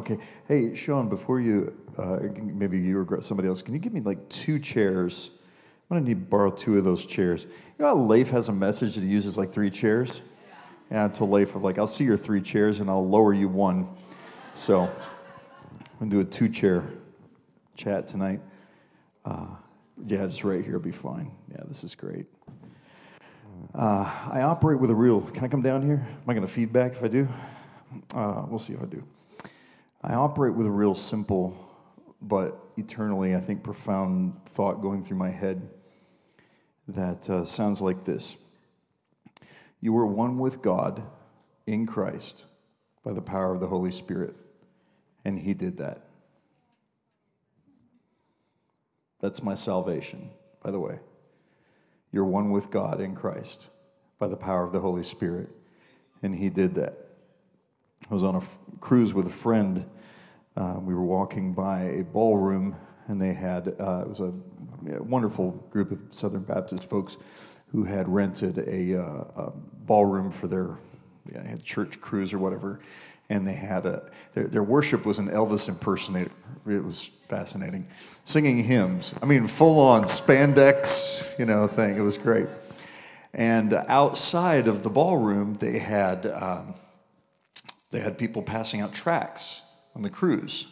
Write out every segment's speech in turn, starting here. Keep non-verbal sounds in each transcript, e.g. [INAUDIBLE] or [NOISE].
okay. Hey, Sean, before you, uh, maybe you or somebody else, can you give me like two chairs? I'm gonna need to borrow two of those chairs. You know how Leif has a message that he uses like three chairs? Yeah, I told Leif, I'm like, I'll see your three chairs and I'll lower you one. So I'm gonna do a two chair chat tonight. Uh, yeah, just right here will be fine. Yeah, this is great. Uh, I operate with a real. Can I come down here? Am I going to feedback if I do? Uh, we'll see if I do. I operate with a real simple, but eternally, I think, profound thought going through my head that uh, sounds like this You are one with God in Christ by the power of the Holy Spirit, and He did that. That's my salvation, by the way. You're one with God in Christ by the power of the Holy Spirit. And He did that. I was on a f- cruise with a friend. Uh, we were walking by a ballroom, and they had, uh, it was a, a, wonderful group of Southern Baptist folks who had rented a, uh, a ballroom for their yeah, church cruise or whatever and they had a their, their, worship was an Elvis impersonator. It was fascinating, singing hymns. I mean, full on spandex, you know, thing. It was great. And outside of the ballroom, they had um, they had people passing out tracts on the cruise.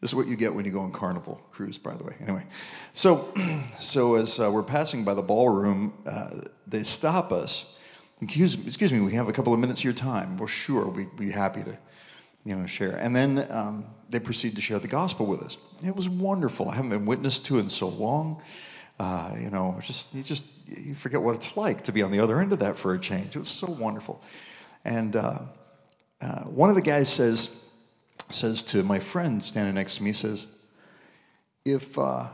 This is what you get when you go on Carnival cruise, by the way. Anyway, so [CLEARS THROAT] so as uh, we're passing by the ballroom, uh, they stop us Excuse, excuse me, we have a couple of minutes of your time. Well, sure, we'd be happy to you know, share. And then um, they proceed to share the gospel with us. It was wonderful. I haven't been witness to in so long. Uh, you know, just you just you forget what it's like to be on the other end of that for a change. It was so wonderful. And uh, uh, one of the guys says says to my friend standing next to me says, if uh,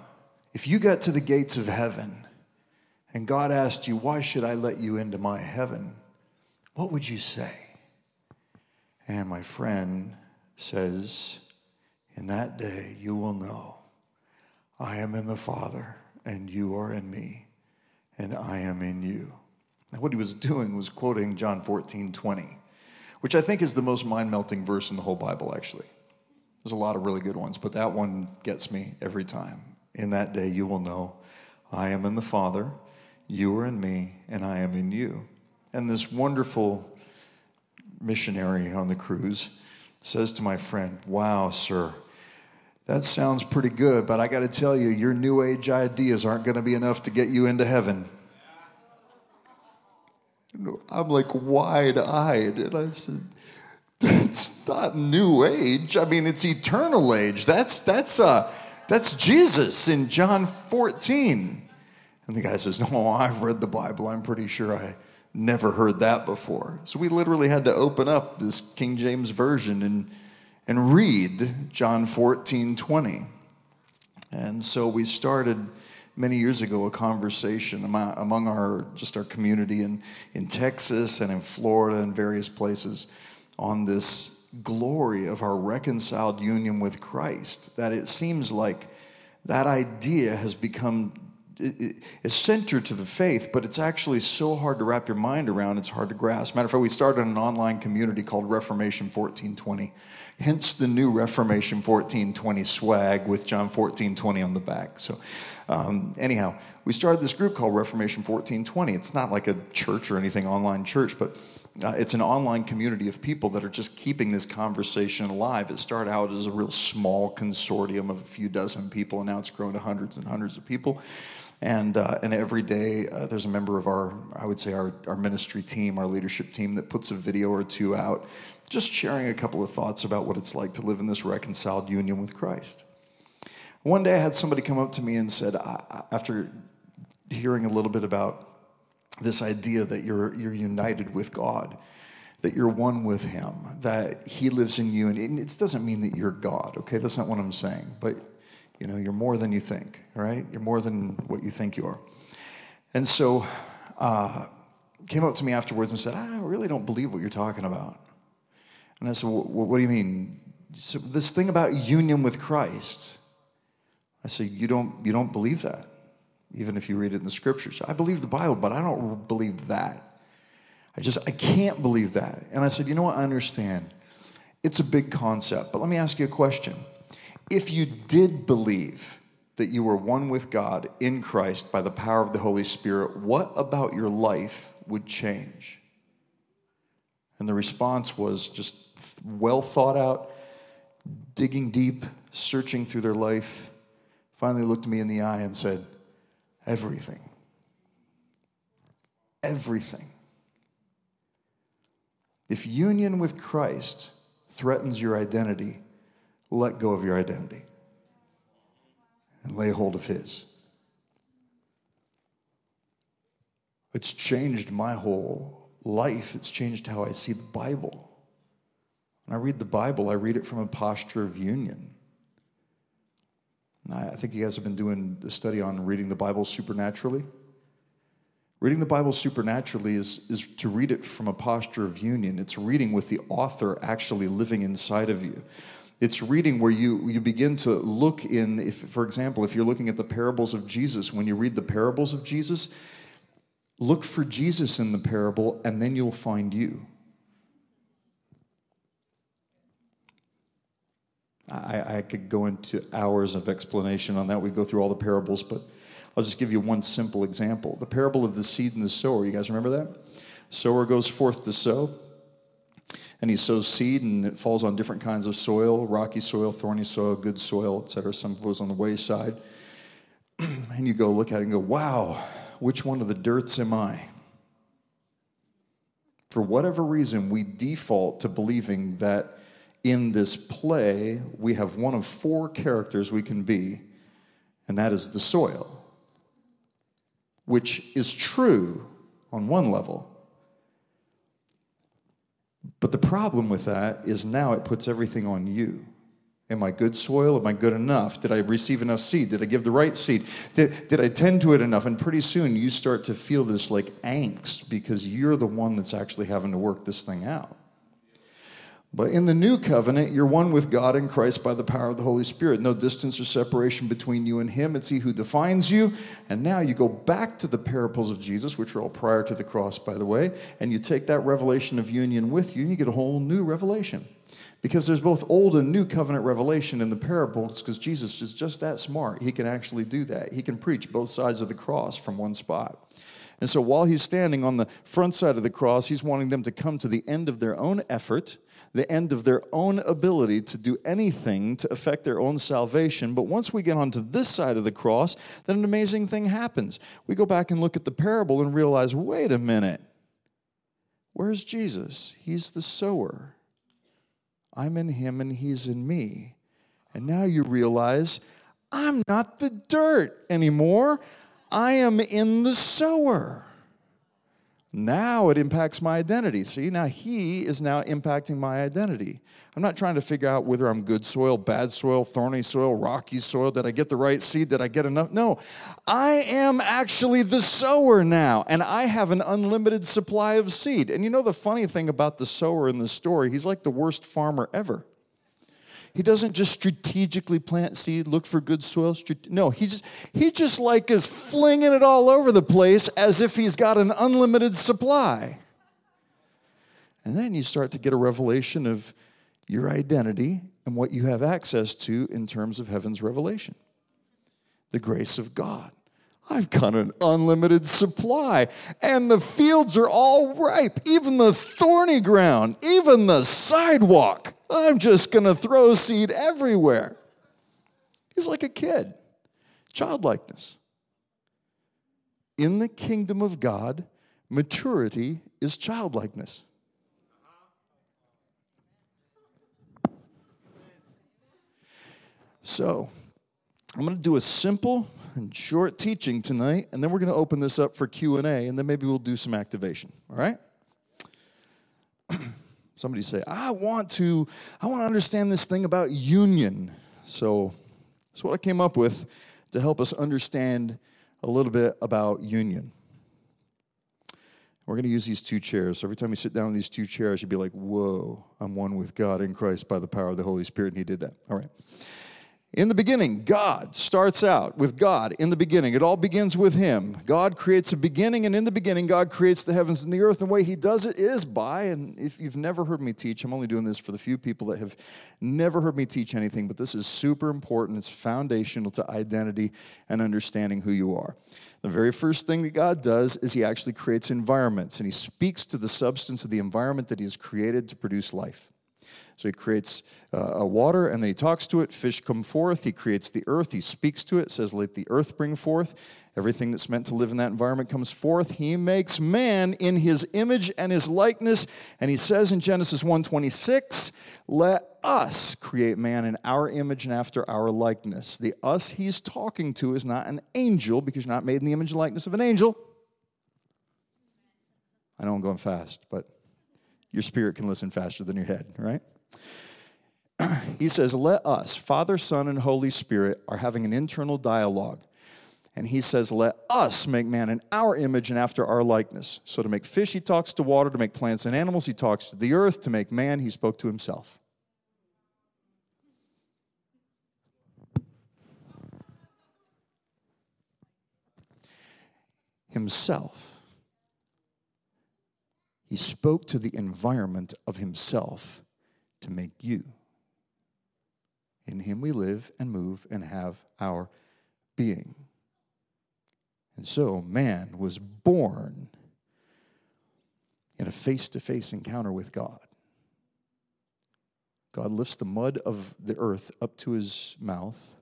if you got to the gates of heaven and God asked you, Why should I let you into my heaven? What would you say? And my friend says, In that day you will know I am in the Father, and you are in me, and I am in you. Now, what he was doing was quoting John 14 20, which I think is the most mind melting verse in the whole Bible, actually. There's a lot of really good ones, but that one gets me every time. In that day you will know I am in the Father you are in me, and I am in you. And this wonderful missionary on the cruise says to my friend, Wow, sir, that sounds pretty good, but I got to tell you, your new age ideas aren't going to be enough to get you into heaven. I'm like wide eyed. And I said, That's not new age. I mean, it's eternal age. That's, that's, uh, that's Jesus in John 14. And the guy says, No, I've read the Bible. I'm pretty sure I never heard that before. So we literally had to open up this King James Version and, and read John 14 20. And so we started many years ago a conversation among our just our community in, in Texas and in Florida and various places on this glory of our reconciled union with Christ. That it seems like that idea has become is centered to the faith, but it's actually so hard to wrap your mind around, it's hard to grasp. Matter of fact, we started an online community called Reformation 1420. Hence the new Reformation 1420 swag with John 1420 on the back. So, um, anyhow, we started this group called Reformation 1420. It's not like a church or anything, online church, but uh, it's an online community of people that are just keeping this conversation alive. It started out as a real small consortium of a few dozen people, and now it's grown to hundreds and hundreds of people. And, uh, and every day uh, there's a member of our, I would say, our, our ministry team, our leadership team, that puts a video or two out, just sharing a couple of thoughts about what it's like to live in this reconciled union with Christ. One day I had somebody come up to me and said, after hearing a little bit about this idea that you're, you're united with God, that you're one with Him, that He lives in you, and it doesn't mean that you're God, okay? That's not what I'm saying. But you know, you're more than you think, right? You're more than what you think you are. And so, uh, came up to me afterwards and said, I really don't believe what you're talking about. And I said, What do you mean? So this thing about union with Christ. I said, you don't, you don't believe that, even if you read it in the scriptures. I believe the Bible, but I don't believe that. I just, I can't believe that. And I said, You know what? I understand. it's a big concept, but let me ask you a question. If you did believe that you were one with God in Christ by the power of the Holy Spirit, what about your life would change? And the response was just well thought out, digging deep, searching through their life, finally looked me in the eye and said, Everything. Everything. If union with Christ threatens your identity, let go of your identity and lay hold of His. It's changed my whole life. It's changed how I see the Bible. When I read the Bible, I read it from a posture of union. I think you guys have been doing a study on reading the Bible supernaturally. Reading the Bible supernaturally is, is to read it from a posture of union. It's reading with the author actually living inside of you. It's reading where you, you begin to look in, if, for example, if you're looking at the parables of Jesus, when you read the parables of Jesus, look for Jesus in the parable and then you'll find you. I, I could go into hours of explanation on that. We go through all the parables, but I'll just give you one simple example. The parable of the seed and the sower. You guys remember that? Sower goes forth to sow, and he sows seed, and it falls on different kinds of soil rocky soil, thorny soil, good soil, etc. Some of goes on the wayside. [CLEARS THROAT] and you go look at it and go, wow, which one of the dirts am I? For whatever reason, we default to believing that in this play, we have one of four characters we can be, and that is the soil, which is true on one level. But the problem with that is now it puts everything on you. Am I good soil? Am I good enough? Did I receive enough seed? Did I give the right seed? Did, did I tend to it enough? And pretty soon you start to feel this like angst because you're the one that's actually having to work this thing out. But in the new covenant, you're one with God in Christ by the power of the Holy Spirit. No distance or separation between you and Him. It's He who defines you. And now you go back to the parables of Jesus, which are all prior to the cross, by the way, and you take that revelation of union with you, and you get a whole new revelation. Because there's both old and new covenant revelation in the parables, because Jesus is just that smart. He can actually do that. He can preach both sides of the cross from one spot. And so while he's standing on the front side of the cross, he's wanting them to come to the end of their own effort the end of their own ability to do anything to affect their own salvation. But once we get onto this side of the cross, then an amazing thing happens. We go back and look at the parable and realize wait a minute, where's Jesus? He's the sower. I'm in him and he's in me. And now you realize I'm not the dirt anymore. I am in the sower. Now it impacts my identity. See, now he is now impacting my identity. I'm not trying to figure out whether I'm good soil, bad soil, thorny soil, rocky soil. Did I get the right seed? Did I get enough? No. I am actually the sower now, and I have an unlimited supply of seed. And you know the funny thing about the sower in the story? He's like the worst farmer ever. He doesn't just strategically plant seed, look for good soil. No, he just he just like is flinging it all over the place as if he's got an unlimited supply. And then you start to get a revelation of your identity and what you have access to in terms of heaven's revelation. The grace of God. I've got an unlimited supply, and the fields are all ripe, even the thorny ground, even the sidewalk. I'm just going to throw seed everywhere. He's like a kid, childlikeness. In the kingdom of God, maturity is childlikeness. So, I'm going to do a simple and short teaching tonight, and then we're going to open this up for Q&A, and then maybe we'll do some activation, all right? [CLEARS THROAT] Somebody say, I want to, I want to understand this thing about union. So that's what I came up with to help us understand a little bit about union. We're going to use these two chairs. So every time you sit down in these two chairs, you'd be like, whoa, I'm one with God in Christ by the power of the Holy Spirit, and He did that. All right. In the beginning, God starts out with God in the beginning. It all begins with Him. God creates a beginning, and in the beginning, God creates the heavens and the earth. And the way He does it is by, and if you've never heard me teach, I'm only doing this for the few people that have never heard me teach anything, but this is super important. It's foundational to identity and understanding who you are. The very first thing that God does is He actually creates environments, and He speaks to the substance of the environment that He has created to produce life. So he creates uh, a water and then he talks to it. Fish come forth. He creates the earth. He speaks to it, says, Let the earth bring forth. Everything that's meant to live in that environment comes forth. He makes man in his image and his likeness. And he says in Genesis 1:26, let us create man in our image and after our likeness. The us he's talking to is not an angel because you're not made in the image and likeness of an angel. I know I'm going fast, but your spirit can listen faster than your head, right? [CLEARS THROAT] he says, Let us, Father, Son, and Holy Spirit, are having an internal dialogue. And he says, Let us make man in our image and after our likeness. So to make fish, he talks to water. To make plants and animals, he talks to the earth. To make man, he spoke to himself. Himself. He spoke to the environment of himself to make you. In him we live and move and have our being. And so man was born in a face to face encounter with God. God lifts the mud of the earth up to his mouth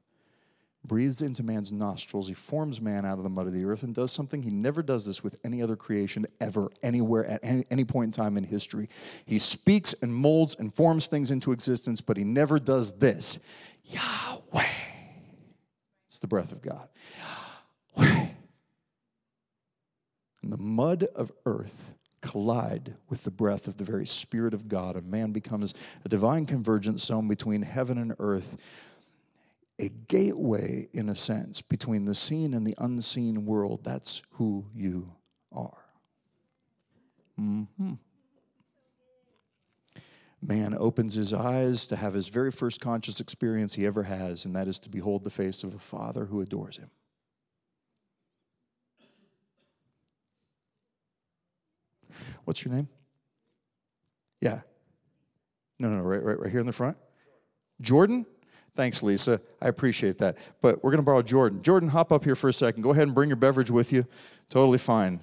breathes into man's nostrils. He forms man out of the mud of the earth and does something. He never does this with any other creation ever, anywhere, at any, any, point in time in history. He speaks and molds and forms things into existence, but he never does this. Yahweh. It's the breath of God. Yahweh. And the mud of earth collide with the breath of the very Spirit of God, and man becomes a divine convergence zone between heaven and earth a gateway, in a sense, between the seen and the unseen world. That's who you are. Mm-hmm. Man opens his eyes to have his very first conscious experience he ever has, and that is to behold the face of a father who adores him. What's your name? Yeah. No, no, right, right, right here in the front. Jordan? Thanks, Lisa. I appreciate that. But we're going to borrow Jordan. Jordan, hop up here for a second. Go ahead and bring your beverage with you. Totally fine.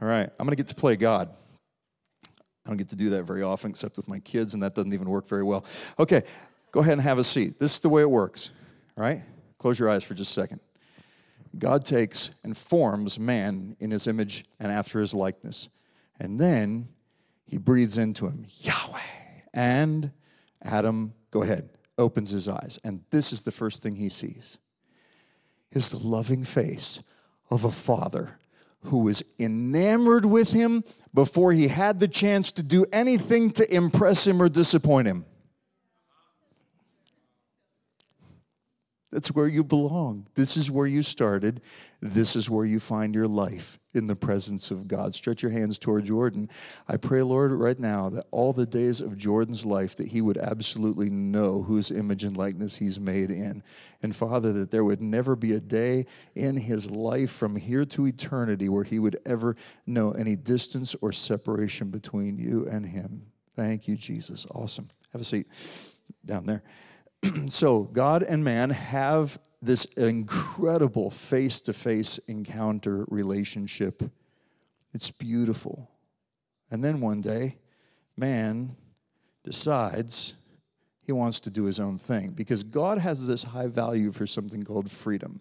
All right. I'm going to get to play God. I don't get to do that very often except with my kids, and that doesn't even work very well. Okay, go ahead and have a seat. This is the way it works. All right? Close your eyes for just a second. God takes and forms man in his image and after his likeness. And then he breathes into him Yahweh. And Adam, go ahead opens his eyes. And this is the first thing he sees is the loving face of a father who was enamored with him before he had the chance to do anything to impress him or disappoint him. That's where you belong. This is where you started. This is where you find your life in the presence of God. Stretch your hands toward Jordan. I pray, Lord, right now that all the days of Jordan's life that he would absolutely know whose image and likeness he's made in. And Father, that there would never be a day in his life from here to eternity where he would ever know any distance or separation between you and him. Thank you, Jesus. Awesome. Have a seat down there. [CLEARS THROAT] so, God and man have this incredible face to face encounter relationship. It's beautiful. And then one day, man decides he wants to do his own thing because God has this high value for something called freedom.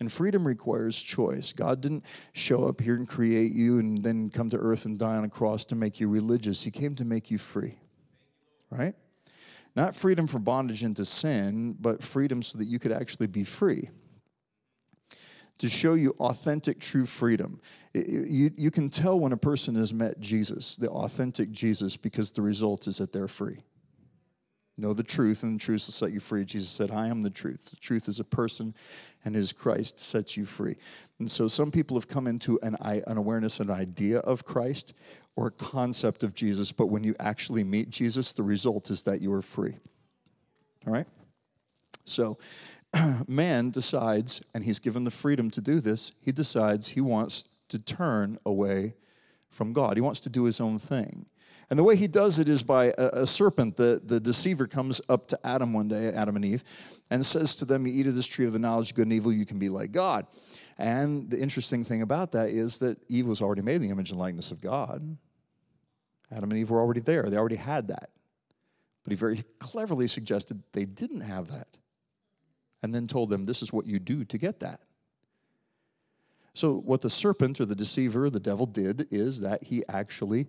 And freedom requires choice. God didn't show up here and create you and then come to earth and die on a cross to make you religious, He came to make you free. Right? Not freedom from bondage into sin, but freedom so that you could actually be free. To show you authentic, true freedom. You, you can tell when a person has met Jesus, the authentic Jesus, because the result is that they're free. Know the truth, and the truth will set you free. Jesus said, I am the truth. The truth is a person, and his Christ sets you free. And so some people have come into an, an awareness, an idea of Christ, or concept of Jesus, but when you actually meet Jesus, the result is that you are free. All right? So, [CLEARS THROAT] man decides, and he's given the freedom to do this, he decides he wants to turn away from God. He wants to do his own thing. And the way he does it is by a, a, serpent. The, the deceiver comes up to Adam one day, Adam and Eve, and says to them, You eat of this tree of the knowledge of good and evil, you can be like God. And the interesting thing about that is that Eve was already made in the image and likeness of God. Adam and Eve were already there, they already had that. But he very cleverly suggested they didn't have that. And then told them, This is what you do to get that. So, what the serpent or the deceiver, the devil, did is that he actually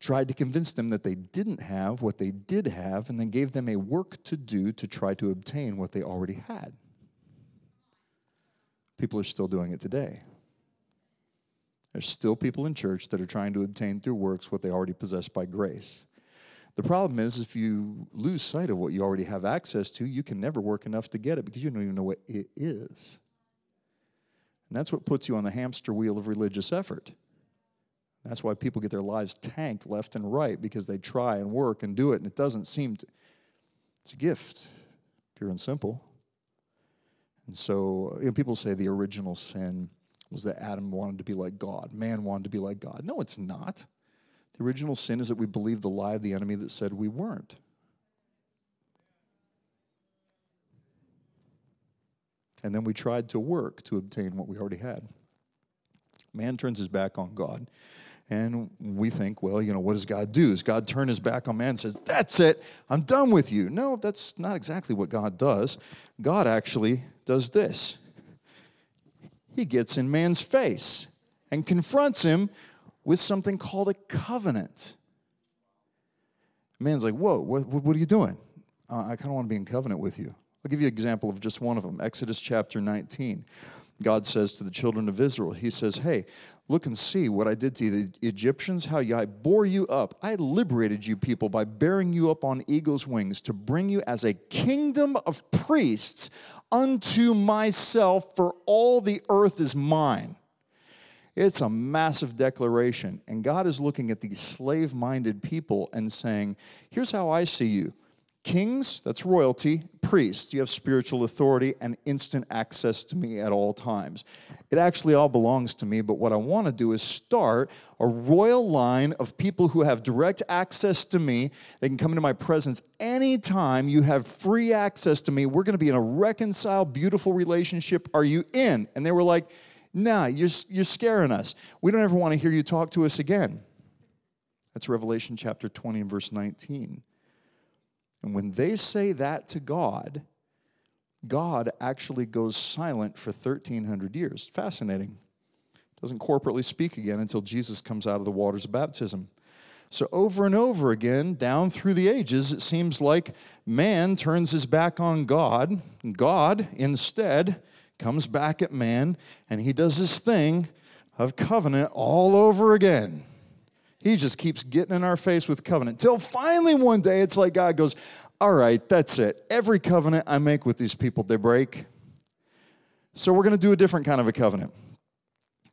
tried to convince them that they didn't have what they did have, and then gave them a work to do to try to obtain what they already had. People are still doing it today. There's still people in church that are trying to obtain through works what they already possess by grace. The problem is, if you lose sight of what you already have access to, you can never work enough to get it because you don't even know what it is. And that's what puts you on the hamster wheel of religious effort. That's why people get their lives tanked left and right because they try and work and do it, and it doesn't seem to. It's a gift, pure and simple. And so you know, people say the original sin was that Adam wanted to be like God, man wanted to be like God. No, it's not. The original sin is that we believed the lie of the enemy that said we weren't. And then we tried to work to obtain what we already had. Man turns his back on God. And we think, well, you know, what does God do? Does God turn his back on man and says, that's it, I'm done with you? No, that's not exactly what God does. God actually does this He gets in man's face and confronts him with something called a covenant. Man's like, whoa, what, what are you doing? Uh, I kind of want to be in covenant with you. I'll give you an example of just one of them Exodus chapter 19. God says to the children of Israel, He says, Hey, look and see what I did to the Egyptians, how I bore you up. I liberated you people by bearing you up on eagle's wings to bring you as a kingdom of priests unto myself, for all the earth is mine. It's a massive declaration. And God is looking at these slave minded people and saying, Here's how I see you. Kings, that's royalty. Priests, you have spiritual authority and instant access to me at all times. It actually all belongs to me, but what I want to do is start a royal line of people who have direct access to me. They can come into my presence anytime. You have free access to me. We're going to be in a reconciled, beautiful relationship. Are you in? And they were like, Nah, you're, you're scaring us. We don't ever want to hear you talk to us again. That's Revelation chapter 20 and verse 19. And when they say that to God, God actually goes silent for 1,300 years. Fascinating. Doesn't corporately speak again until Jesus comes out of the waters of baptism. So, over and over again, down through the ages, it seems like man turns his back on God. God, instead, comes back at man, and he does this thing of covenant all over again. He just keeps getting in our face with covenant. Till finally one day it's like God goes, All right, that's it. Every covenant I make with these people, they break. So we're going to do a different kind of a covenant.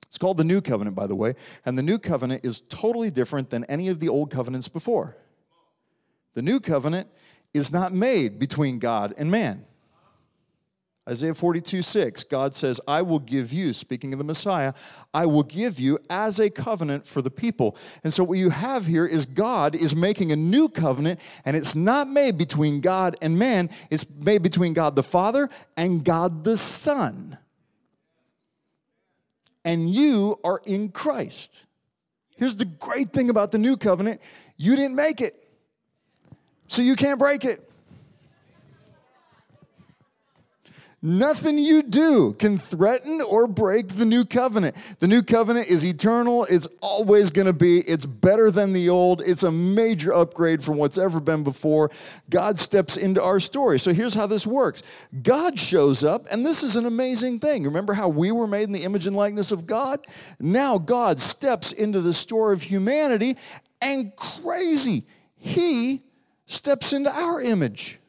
It's called the New Covenant, by the way. And the New Covenant is totally different than any of the old covenants before. The New Covenant is not made between God and man. Isaiah 42, 6, God says, I will give you, speaking of the Messiah, I will give you as a covenant for the people. And so what you have here is God is making a new covenant, and it's not made between God and man, it's made between God the Father and God the Son. And you are in Christ. Here's the great thing about the new covenant you didn't make it, so you can't break it. Nothing you do can threaten or break the new covenant. The new covenant is eternal. It's always going to be. It's better than the old. It's a major upgrade from what's ever been before. God steps into our story. So here's how this works God shows up, and this is an amazing thing. Remember how we were made in the image and likeness of God? Now God steps into the story of humanity, and crazy, He steps into our image.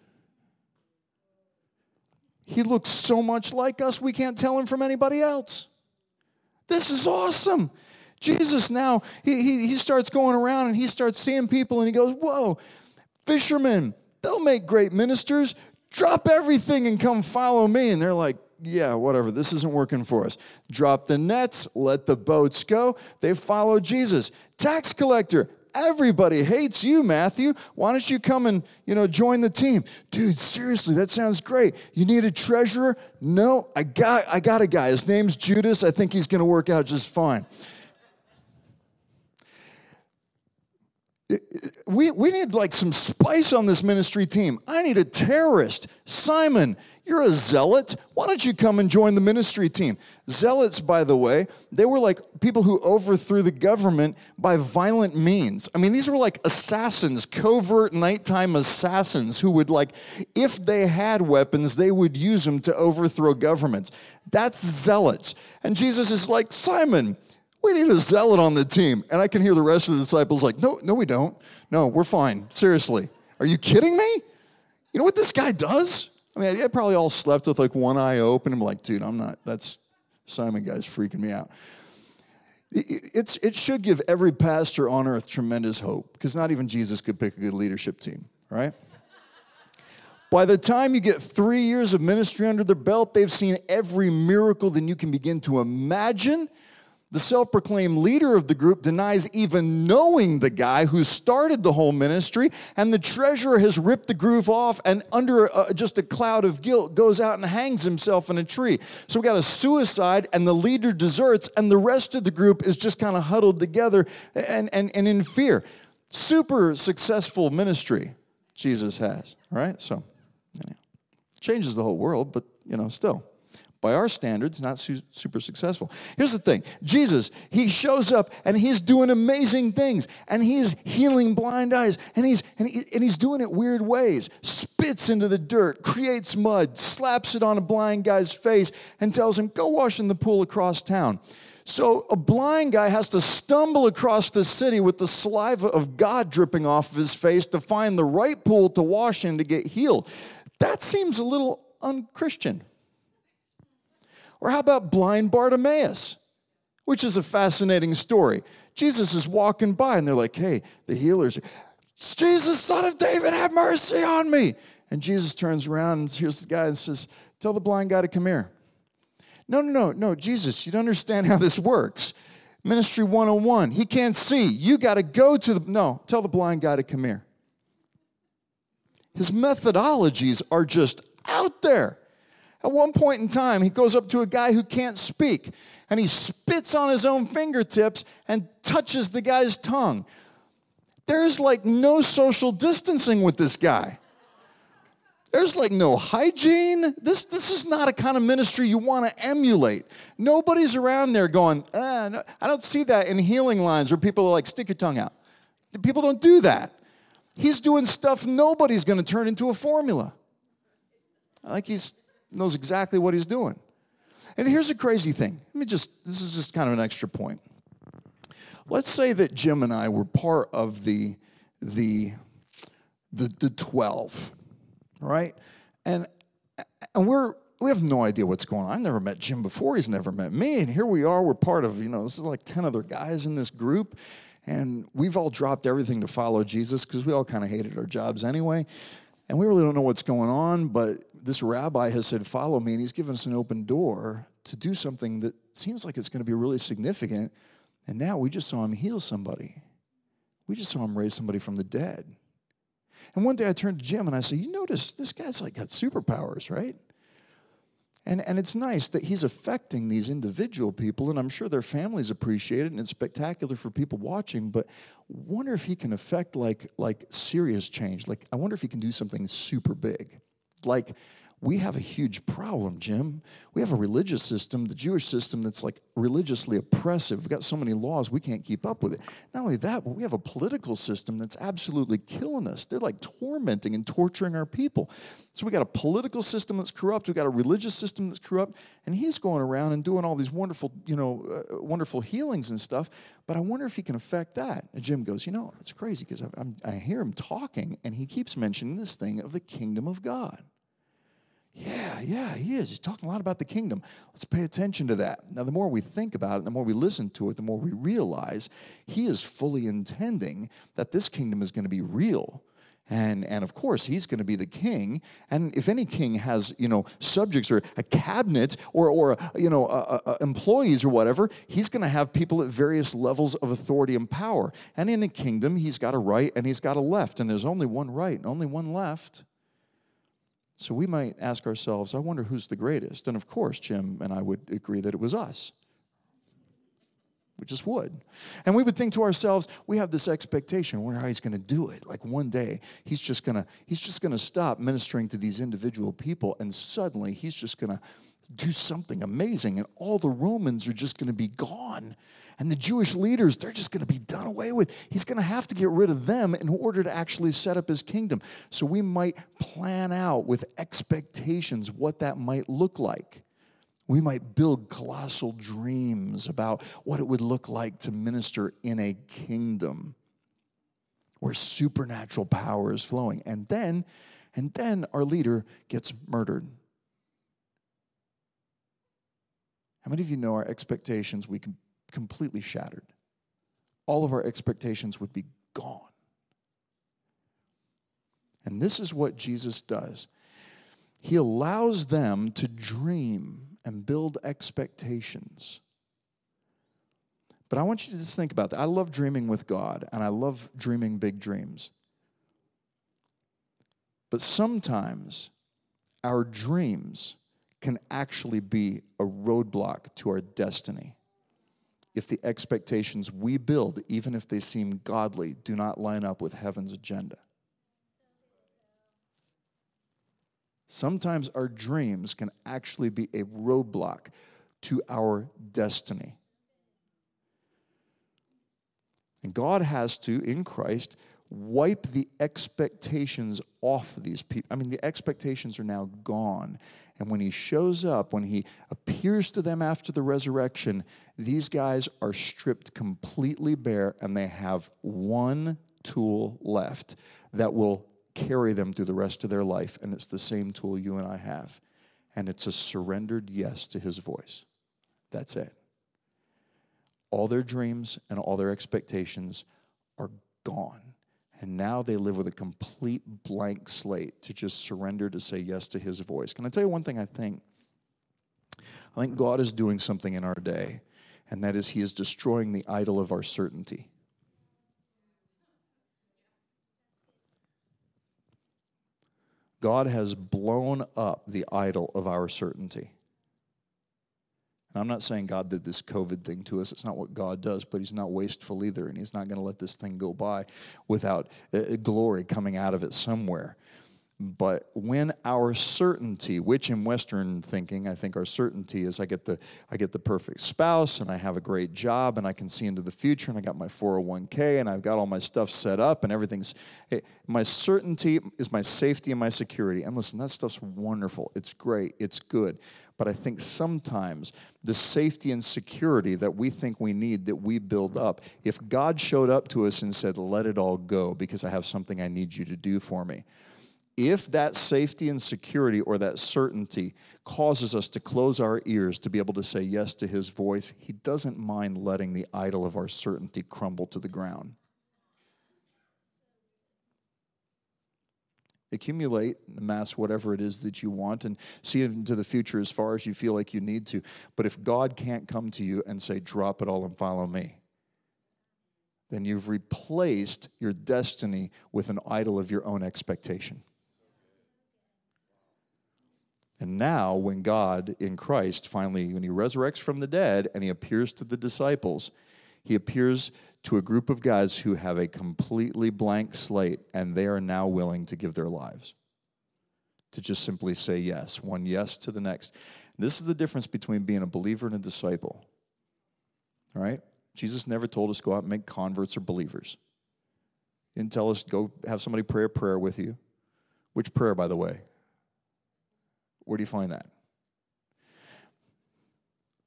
He looks so much like us, we can't tell him from anybody else. This is awesome. Jesus now, he, he, he starts going around and he starts seeing people and he goes, Whoa, fishermen, they'll make great ministers. drop everything and come follow me. And they're like, yeah, whatever, this isn't working for us. Drop the nets, let the boats go. They follow Jesus. Tax collector, everybody hates you, Matthew. Why don't you come and, you know, join the team? Dude, seriously, that sounds great. You need a treasurer? No, I got I got a guy. His name's Judas. I think he's going to work out just fine. we, we need like some spice on this ministry team. I need a terrorist. Simon, you're a zealot. Why don't you come and join the ministry team? Zealots, by the way, they were like people who overthrew the government by violent means. I mean, these were like assassins, covert nighttime assassins who would, like, if they had weapons, they would use them to overthrow governments. That's zealots. And Jesus is like, Simon, we need a zealot on the team. And I can hear the rest of the disciples like, no, no, we don't. No, we're fine. Seriously. Are you kidding me? You know what this guy does? I mean, I probably all slept with like one eye open. I'm like, dude, I'm not, that's, Simon guy's freaking me out. It's, it should give every pastor on earth tremendous hope because not even Jesus could pick a good leadership team, right? By the time you get three years of ministry under their belt, they've seen every miracle that you can begin to imagine the self proclaimed leader of the group denies even knowing the guy who started the whole ministry, and the treasurer has ripped the groove off and, under uh, just a cloud of guilt, goes out and hangs himself in a tree. So we got a suicide, and the leader deserts, and the rest of the group is just kind of huddled together and, and, and in fear. Super successful ministry Jesus has, right? So, anyway, changes the whole world, but you know, still by our standards, not su- super successful. Here's the thing Jesus, he shows up and he's doing amazing things and he's healing blind eyes and he's, and, he, and he's doing it weird ways. Spits into the dirt, creates mud, slaps it on a blind guy's face, and tells him, Go wash in the pool across town. So a blind guy has to stumble across the city with the saliva of God dripping off of his face to find the right pool to wash in to get healed. That seems a little unchristian. Or how about blind Bartimaeus, which is a fascinating story? Jesus is walking by and they're like, hey, the healers, it's Jesus, son of David, have mercy on me. And Jesus turns around and here's the guy and says, Tell the blind guy to come here. No, no, no, no, Jesus, you don't understand how this works. Ministry 101. He can't see. You got to go to the. No, tell the blind guy to come here. His methodologies are just out there. At one point in time, he goes up to a guy who can't speak and he spits on his own fingertips and touches the guy's tongue. There's like no social distancing with this guy. There's like no hygiene. This, this is not a kind of ministry you want to emulate. Nobody's around there going, ah, no. I don't see that in healing lines where people are like, stick your tongue out. People don't do that. He's doing stuff nobody's going to turn into a formula. I Like he's knows exactly what he's doing. And here's a crazy thing. Let me just, this is just kind of an extra point. Let's say that Jim and I were part of the, the, the, the 12, right? And, and we're, we have no idea what's going on. I've never met Jim before. He's never met me. And here we are. We're part of, you know, this is like 10 other guys in this group. And we've all dropped everything to follow Jesus because we all kind of hated our jobs anyway. And we really don't know what's going on, but this rabbi has said, Follow me, and he's given us an open door to do something that seems like it's going to be really significant. And now we just saw him heal somebody. We just saw him raise somebody from the dead. And one day I turned to Jim and I said, You notice this guy's like got superpowers, right? And, and it's nice that he's affecting these individual people, and I'm sure their families appreciate it, and it's spectacular for people watching. But wonder if he can affect like like serious change. Like I wonder if he can do something super big, like we have a huge problem, Jim. We have a religious system, the Jewish system, that's like religiously oppressive. We've got so many laws, we can't keep up with it. Not only that, but we have a political system that's absolutely killing us. They're like tormenting and torturing our people. So we got a political system that's corrupt, we've got a religious system that's corrupt, and he's going around and doing all these wonderful, you know, uh, wonderful healings and stuff. But I wonder if he can affect that. And Jim goes, you know, it's crazy because I hear him talking, and he keeps mentioning this thing of the kingdom of God. Yeah, yeah, he is. He's talking a lot about the kingdom. Let's pay attention to that. Now, the more we think about it, the more we listen to it, the more we realize he is fully intending that this kingdom is going to be real and and of course he's going to be the king and if any king has you know subjects or a cabinet or or you know uh, uh, employees or whatever he's going to have people at various levels of authority and power and in a kingdom he's got a right and he's got a left and there's only one right and only one left so we might ask ourselves i wonder who's the greatest and of course jim and i would agree that it was us we just would. And we would think to ourselves, we have this expectation, wonder how he's to do it. Like one day, he's just to he's just to stop ministering to these individual people and suddenly he's just to do something amazing and all the Romans are just to be gone. And the Jewish leaders, they're just going to be done away with. He's going to have to get rid of them in order to actually set up his kingdom. So we might plan out with expectations what that might look like. We might build colossal dreams about what it would look like to minister in a kingdom where supernatural power is flowing. And then, and then our leader gets murdered. How many of you know our expectations we can completely shattered? All of our expectations would be gone. And this is what Jesus does. He allows them to dream and build expectations. But I want you to just think about that. I love dreaming with God, and I love dreaming big dreams. But sometimes our dreams can actually be a roadblock to our destiny if the expectations we build, even if they seem godly, do not line up with heaven's agenda. Sometimes our dreams can actually be a roadblock to our destiny. And God has to, in Christ, wipe the expectations off of these people. I mean, the expectations are now gone. And when he shows up, when he appears to them after the resurrection, these guys are stripped completely bare and they have one tool left that will carry them through the rest of their life. And it's the same tool you and I have. And it's a surrendered yes to his voice. That's it. All their dreams and all their expectations are gone. And now they live with a complete blank slate to just surrender to say yes to his voice. Can I tell you one thing I think? I think God is doing something in our day, and that is he is destroying the idol of our certainty. God has blown up the idol of our certainty. And I'm not saying God did this COVID thing to us. It's not what God does, but He's not wasteful either. And He's not going to let this thing go by without uh, glory coming out of it somewhere. But when our certainty, which in Western thinking, I think our certainty is I get the I get the perfect spouse and I have a great job and I can see into the future and I got my 401k and I've got all my stuff set up and everything's hey, my certainty is my safety and my security. And listen, that stuff's wonderful. It's great. It's good. But I think sometimes the safety and security that we think we need, that we build up, if God showed up to us and said, Let it all go because I have something I need you to do for me, if that safety and security or that certainty causes us to close our ears to be able to say yes to his voice, he doesn't mind letting the idol of our certainty crumble to the ground. Accumulate, amass whatever it is that you want, and see into the future as far as you feel like you need to. But if God can't come to you and say, drop it all and follow me, then you've replaced your destiny with an idol of your own expectation. And now, when God in Christ finally, when he resurrects from the dead and he appears to the disciples, he appears to a group of guys who have a completely blank slate and they are now willing to give their lives. To just simply say yes, one yes to the next. This is the difference between being a believer and a disciple. All right? Jesus never told us go out and make converts or believers. He didn't tell us go have somebody pray a prayer with you. Which prayer, by the way? Where do you find that?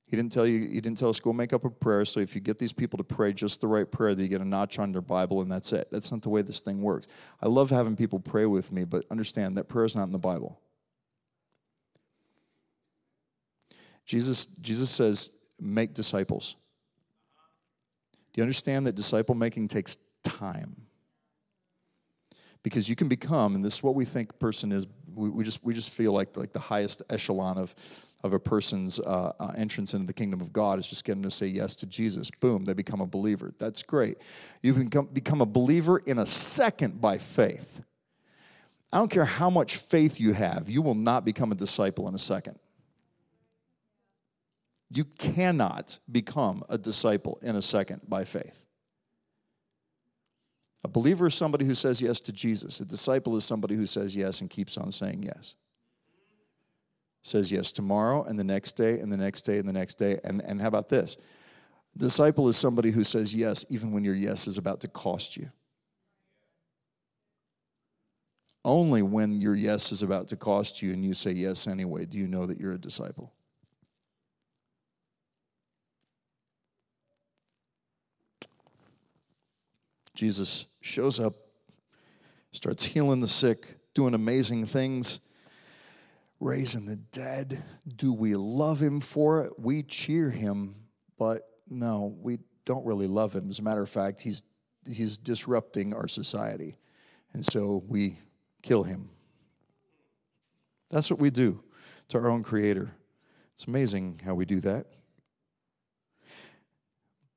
He didn't tell you, he didn't tell us go make up a prayer. So if you get these people to pray just the right prayer, that you get a notch on their Bible and that's it. That's not the way this thing works. I love having people pray with me, but understand that prayer is not in the Bible. Jesus, Jesus says, make disciples. Do you understand that disciple making takes time? Because you can become, and this is what we think person is, we, we just, we just feel like, like the highest echelon of, of a person's uh, uh, entrance into the kingdom of God is just getting to say yes to Jesus. Boom, they become a believer. That's great. You can become, become a believer in a second by faith. I don't care how much faith you have, you will not become a disciple in a second. You cannot become a disciple in a second by faith. A believer is somebody who says yes to Jesus. A disciple is somebody who says yes and keeps on saying yes. Says yes tomorrow and the next day and the next day and the next day. And, and how about this? Disciple is somebody who says yes even when your yes is about to cost you. Only when your yes is about to cost you and you say yes anyway do you know that you're a disciple. Jesus shows up, starts healing the sick, doing amazing things, raising the dead. Do we love him for it? We cheer him, but no, we don't really love him. As a matter of fact, he's, he's disrupting our society. And so we kill him. That's what we do to our own Creator. It's amazing how we do that.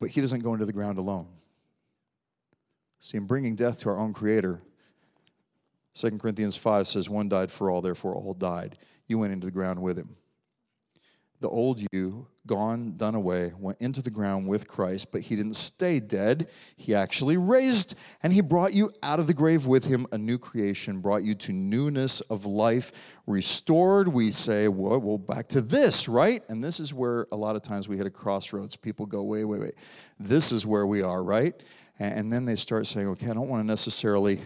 But he doesn't go into the ground alone. See, in bringing death to our own Creator, 2 Corinthians 5 says, One died for all, therefore all died. You went into the ground with him. The old you, gone, done away, went into the ground with Christ, but he didn't stay dead. He actually raised, and he brought you out of the grave with him, a new creation, brought you to newness of life, restored. We say, well, well, back to this, right? And this is where a lot of times we hit a crossroads. People go, wait, wait, wait. This is where we are, right? And then they start saying, okay, I don't want to necessarily,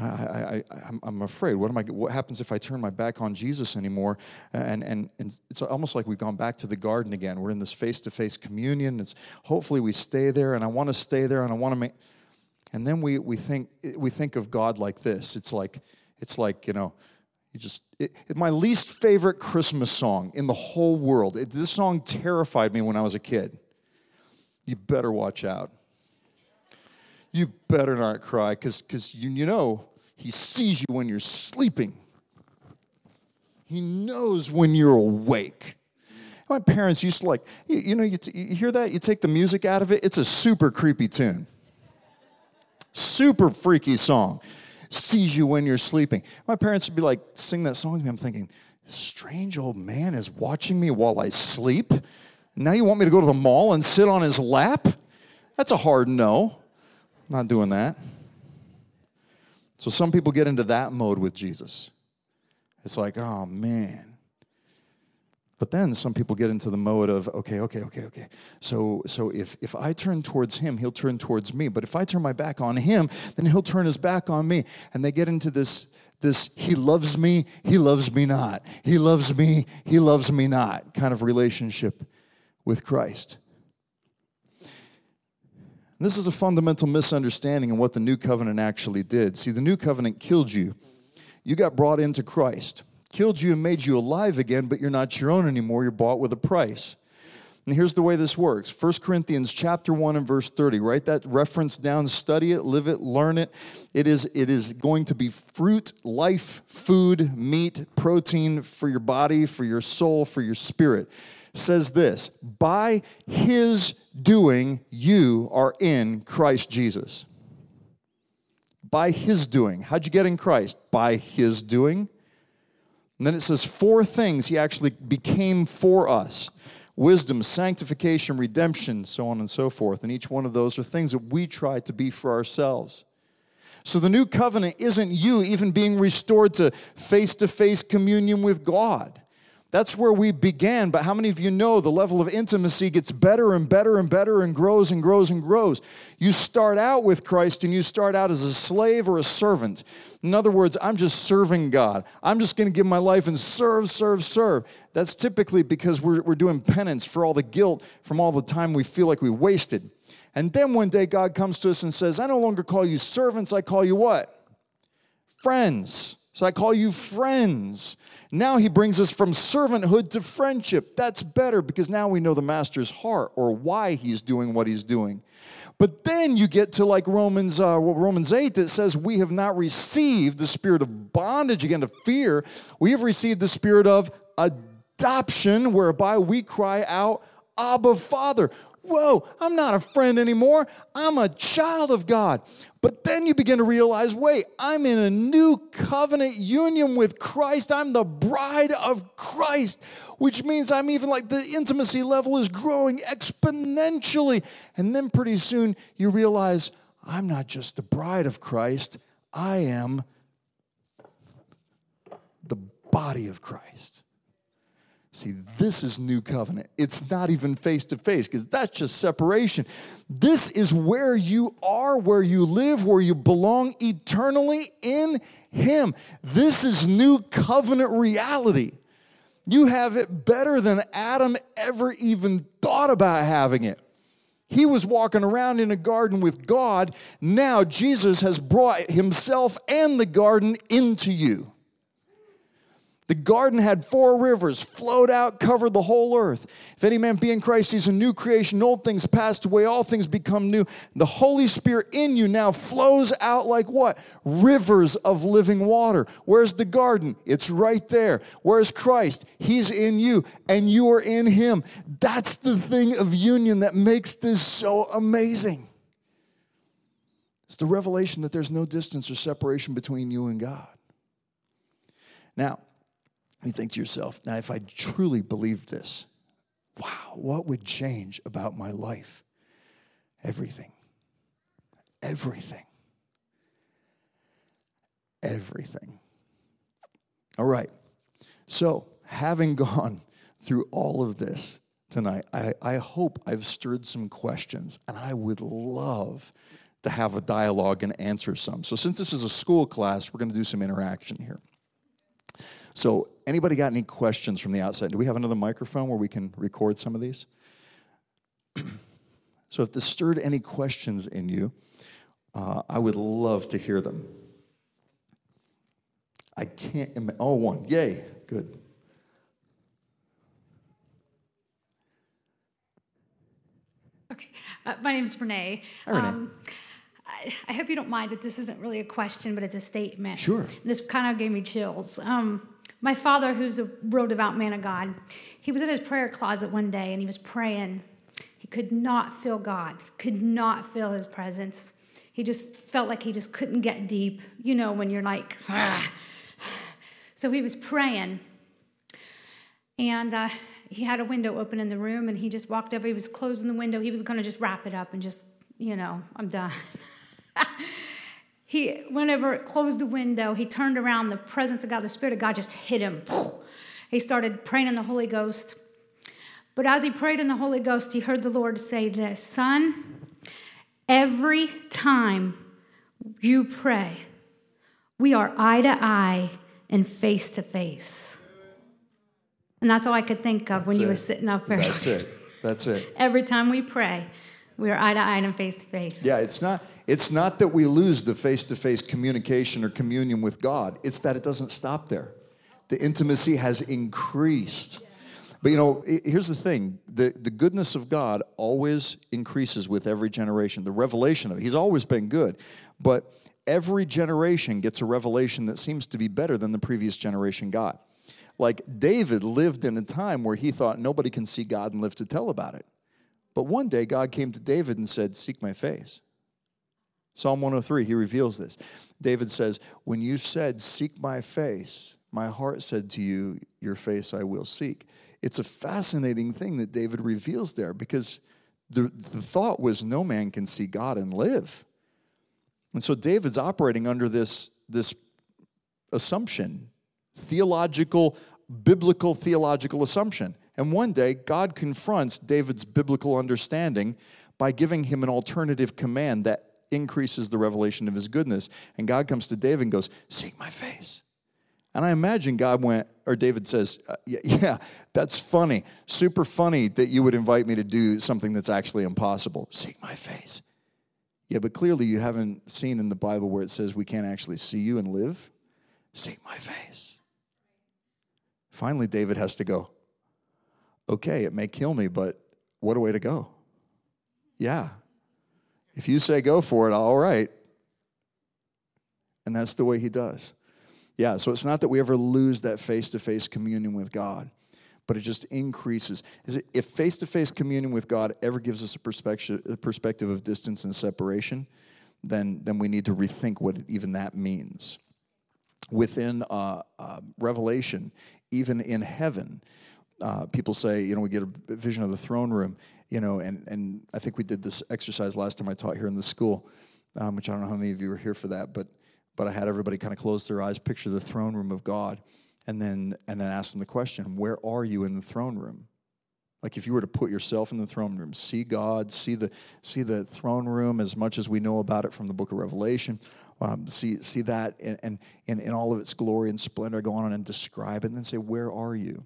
I, am afraid. What, am I, what happens if I turn my back on Jesus anymore? And, and, and it's almost like we've gone back to the garden again. We're in this face to face communion. It's, hopefully we stay there, and I want to stay there, and I want to make. And then we, we, think, we think of God like this. It's like, it's like you know, you just it, it, my least favorite Christmas song in the whole world. It, this song terrified me when I was a kid. You better watch out you better not cry because you, you know he sees you when you're sleeping. He knows when you're awake. My parents used to like, you, you know, you, t- you hear that? You take the music out of it, it's a super creepy tune. Super freaky song. Sees you when you're sleeping. My parents would be like, sing that song to me. I'm thinking, strange old man is watching me while I sleep. Now you want me to go to the mall and sit on his lap? That's a hard no not doing that. So some people get into that mode with Jesus. It's like, oh man. But then some people get into the mode of, okay, okay, okay, okay. So, so if, if I turn towards him, he'll turn towards me. But if I turn my back on him, then he'll turn his back on me. And they get into this, this he loves me, he loves me not. He loves me, he loves me not kind of relationship with Christ. And this is a fundamental misunderstanding of what the new covenant actually did. See, the new covenant killed you. You got brought into Christ, killed you and made you alive again, but you're not your own anymore. You're bought with a price. And here's the way this works 1 Corinthians chapter 1 and verse 30. Write that reference down, study it, live it, learn it. It is, it is going to be fruit, life, food, meat, protein for your body, for your soul, for your spirit says this By his doing, you are in Christ Jesus. By his doing. How'd you get in Christ? By his doing. And then it says four things he actually became for us wisdom, sanctification, redemption, so on and so forth. And each one of those are things that we try to be for ourselves. So the new covenant isn't you even being restored to face to face communion with God. That's where we began, but how many of you know the level of intimacy gets better and better and better and grows and grows and grows? You start out with Christ and you start out as a slave or a servant. In other words, I'm just serving God. I'm just going to give my life and serve, serve, serve. That's typically because we're, we're doing penance for all the guilt from all the time we feel like we wasted. And then one day God comes to us and says, I no longer call you servants, I call you what? Friends. So I call you friends. Now he brings us from servanthood to friendship. That's better because now we know the master's heart or why he's doing what he's doing. But then you get to like Romans, uh, Romans 8 that says, We have not received the spirit of bondage again to fear. We have received the spirit of adoption, whereby we cry out, Abba, Father. Whoa, I'm not a friend anymore. I'm a child of God. But then you begin to realize wait, I'm in a new covenant union with Christ. I'm the bride of Christ, which means I'm even like the intimacy level is growing exponentially. And then pretty soon you realize I'm not just the bride of Christ, I am the body of Christ. See, this is new covenant. It's not even face to face because that's just separation. This is where you are, where you live, where you belong eternally in Him. This is new covenant reality. You have it better than Adam ever even thought about having it. He was walking around in a garden with God. Now Jesus has brought Himself and the garden into you. The garden had four rivers, flowed out, covered the whole earth. If any man be in Christ, he's a new creation. Old things passed away, all things become new. The Holy Spirit in you now flows out like what? Rivers of living water. Where's the garden? It's right there. Where's Christ? He's in you, and you are in him. That's the thing of union that makes this so amazing. It's the revelation that there's no distance or separation between you and God. Now, you think to yourself, now, if I truly believed this, wow, what would change about my life? Everything. Everything. Everything. All right. So, having [LAUGHS] gone through all of this tonight, I, I hope I've stirred some questions, and I would love to have a dialogue and answer some. So, since this is a school class, we're going to do some interaction here. So, anybody got any questions from the outside? Do we have another microphone where we can record some of these? [CLEARS THROAT] so, if this stirred any questions in you, uh, I would love to hear them. I can't imagine. Oh, one. Yay. Good. Okay. Uh, my name is Renee. Hi, Renee. Um, I, I, hope you don't mind that this isn't really a question, but it's a statement. Sure. This kind of gave me chills. Um, my father, who's a real devout man of God, he was in his prayer closet one day and he was praying. He could not feel God, could not feel his presence. He just felt like he just couldn't get deep, you know, when you're like, ah. So he was praying. And uh, he had a window open in the room and he just walked over. He was closing the window. He was going to just wrap it up and just, you know, I'm done. [LAUGHS] he, whenever it closed the window, he turned around, the presence of God, the Spirit of God just hit him. He started praying in the Holy Ghost. But as he prayed in the Holy Ghost, he heard the Lord say this Son, every time you pray, we are eye to eye and face to face. And that's all I could think of that's when it. you were sitting up there. That's it. That's it. [LAUGHS] every time we pray, we are eye to eye and face to face. Yeah, it's not it's not that we lose the face to face communication or communion with God, it's that it doesn't stop there. The intimacy has increased. But you know, here's the thing the, the goodness of God always increases with every generation. The revelation of it, He's always been good. But every generation gets a revelation that seems to be better than the previous generation got. Like David lived in a time where he thought nobody can see God and live to tell about it. But one day God came to David and said, Seek my face. Psalm 103, he reveals this. David says, When you said, Seek my face, my heart said to you, Your face I will seek. It's a fascinating thing that David reveals there because the, the thought was, No man can see God and live. And so David's operating under this, this assumption, theological, biblical theological assumption. And one day, God confronts David's biblical understanding by giving him an alternative command that increases the revelation of his goodness. And God comes to David and goes, Seek my face. And I imagine God went, or David says, uh, yeah, [LAUGHS] yeah, that's funny. Super funny that you would invite me to do something that's actually impossible. Seek my face. Yeah, but clearly you haven't seen in the Bible where it says we can't actually see you and live. Seek my face. Finally, David has to go, Okay, it may kill me, but what a way to go. Yeah. If you say go for it, all right. And that's the way he does. Yeah, so it's not that we ever lose that face to face communion with God, but it just increases. If face to face communion with God ever gives us a perspective, a perspective of distance and separation, then, then we need to rethink what even that means. Within uh, uh, Revelation, even in heaven, uh, people say, you know, we get a vision of the throne room, you know, and, and I think we did this exercise last time I taught here in the school, um, which I don't know how many of you were here for that, but but I had everybody kind of close their eyes, picture the throne room of God, and then and then ask them the question, where are you in the throne room? Like if you were to put yourself in the throne room, see God, see the see the throne room as much as we know about it from the book of Revelation, um, see see that and, and in, in all of its glory and splendor, go on and describe it, and then say, where are you?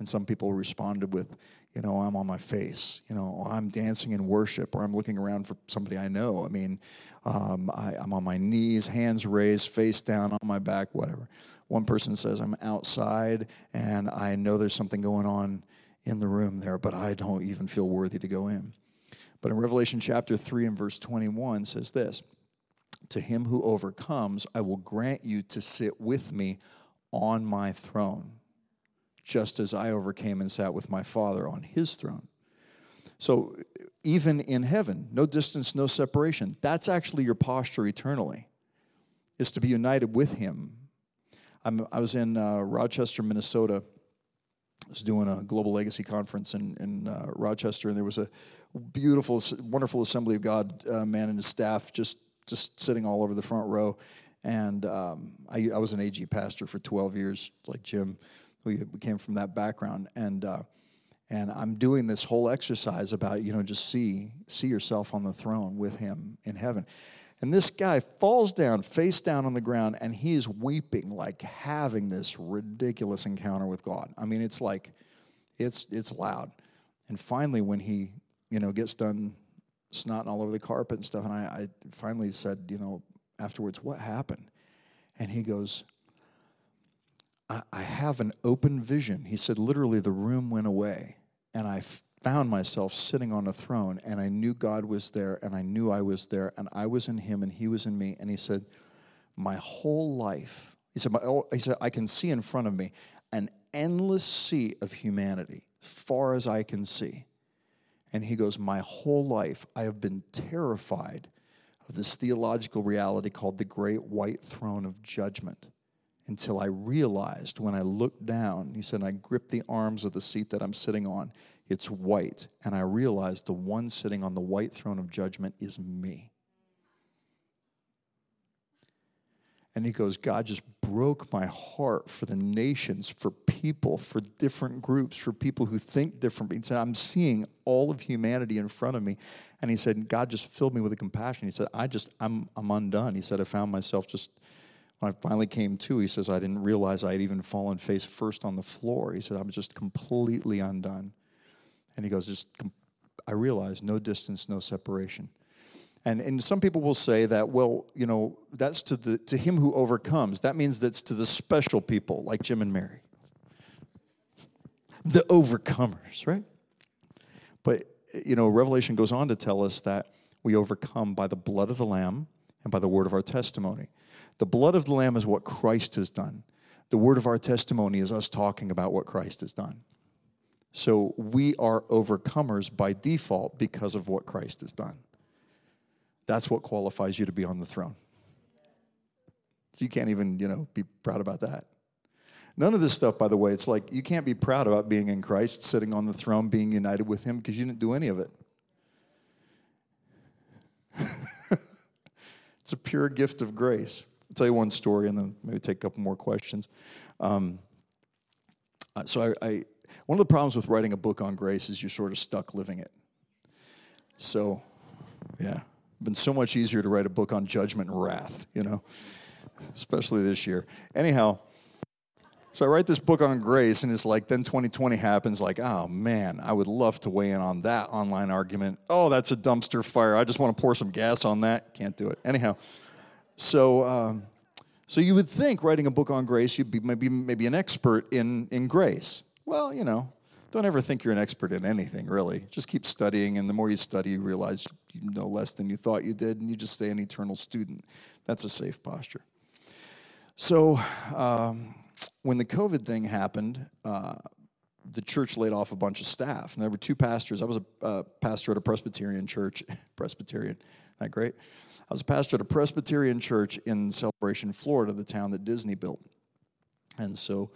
And some people responded with, you know, I'm on my face, you know, I'm dancing in worship, or I'm looking around for somebody I know. I mean, um, I, I'm on my knees, hands raised, face down on my back, whatever. One person says, I'm outside and I know there's something going on in the room there, but I don't even feel worthy to go in. But in Revelation chapter 3 and verse 21 says this To him who overcomes, I will grant you to sit with me on my throne just as I overcame and sat with my Father on his throne. So, even in heaven, no distance, no separation. That's actually your posture eternally, is to be united with him. I'm, i was in uh, Rochester, Minnesota. I was doing a global legacy conference in, in uh, Rochester, and there was a beautiful, wonderful assembly of God uh, man and his staff just, just sitting all over the front row. And um, I, I was an AG pastor for 12 years, like Jim we, came from that background, and uh, and I'm doing this whole exercise about you know just see see yourself on the throne with Him in heaven. And this guy falls down, face down on the ground, and he is weeping, like having this ridiculous encounter with God. I mean, it's like, it's it's loud. And finally, when he, you know, gets done snotting all over the carpet and stuff, and I, I finally said, you know, afterwards, what happened? And he goes, I, I have an open vision. He said, literally, the room went away, and I found myself sitting on a throne, and I knew God was there, and I knew I was there, and I was in Him, and He was in me. And He said, My whole life, He said, he said I can see in front of me an endless sea of humanity, as far as I can see. And he goes, My whole life, I have been terrified of this theological reality called the great white throne of judgment until I realized when I looked down, he said, I gripped the arms of the seat that I'm sitting on. It's white. And I realized the one sitting on the white throne of judgment is me. And he goes, God just broke my heart for the nations, for people, for different groups, for people who think differently. He said, I'm seeing all of humanity in front of me. And he said, God just filled me with a compassion. He said, I just, I'm, I'm undone. He said, I found myself just when I finally came to, he says, I didn't realize I had even fallen face first on the floor. He said, I was just completely undone. And he goes, just, I realized no distance, no separation. And, and some people will say that, well, you know, that's to, the, to him who overcomes. That means that's to the special people like Jim and Mary, the overcomers, right? But, you know, Revelation goes on to tell us that we overcome by the blood of the Lamb and by the word of our testimony. The blood of the Lamb is what Christ has done. The word of our testimony is us talking about what Christ has done. So we are overcomers by default because of what Christ has done. That's what qualifies you to be on the throne. So you can't even, you know, be proud about that. None of this stuff, by the way, it's like you can't be proud about being in Christ, sitting on the throne, being united with Him, because you didn't do any of it. [LAUGHS] it's a pure gift of grace. I'll tell you one story and then maybe take a couple more questions. Um, uh, so, I, I, one of the problems with writing a book on grace is you're sort of stuck living it. So, yeah, been so much easier to write a book on judgment and wrath, you know, especially this year. Anyhow, so I write this book on grace, and it's like then 2020 happens. Like, oh man, I would love to weigh in on that online argument. Oh, that's a dumpster fire. I just want to pour some gas on that. Can't do it. Anyhow, so, um, So you would think writing a book on grace, you'd be maybe, maybe an expert in, in grace. Well, you know, don't ever think you're an expert in anything, really. Just keep studying, and the more you study, you realize you know less than you thought you did, and you just stay an eternal student. That's a safe posture. So, um, when the COVID thing happened, uh, the church laid off a bunch of staff. And there were two pastors. I was a uh, pastor at a Presbyterian church. [LAUGHS] Presbyterian, not great? I was a pastor at a Presbyterian church in Celebration, Florida, the town that Disney built. And so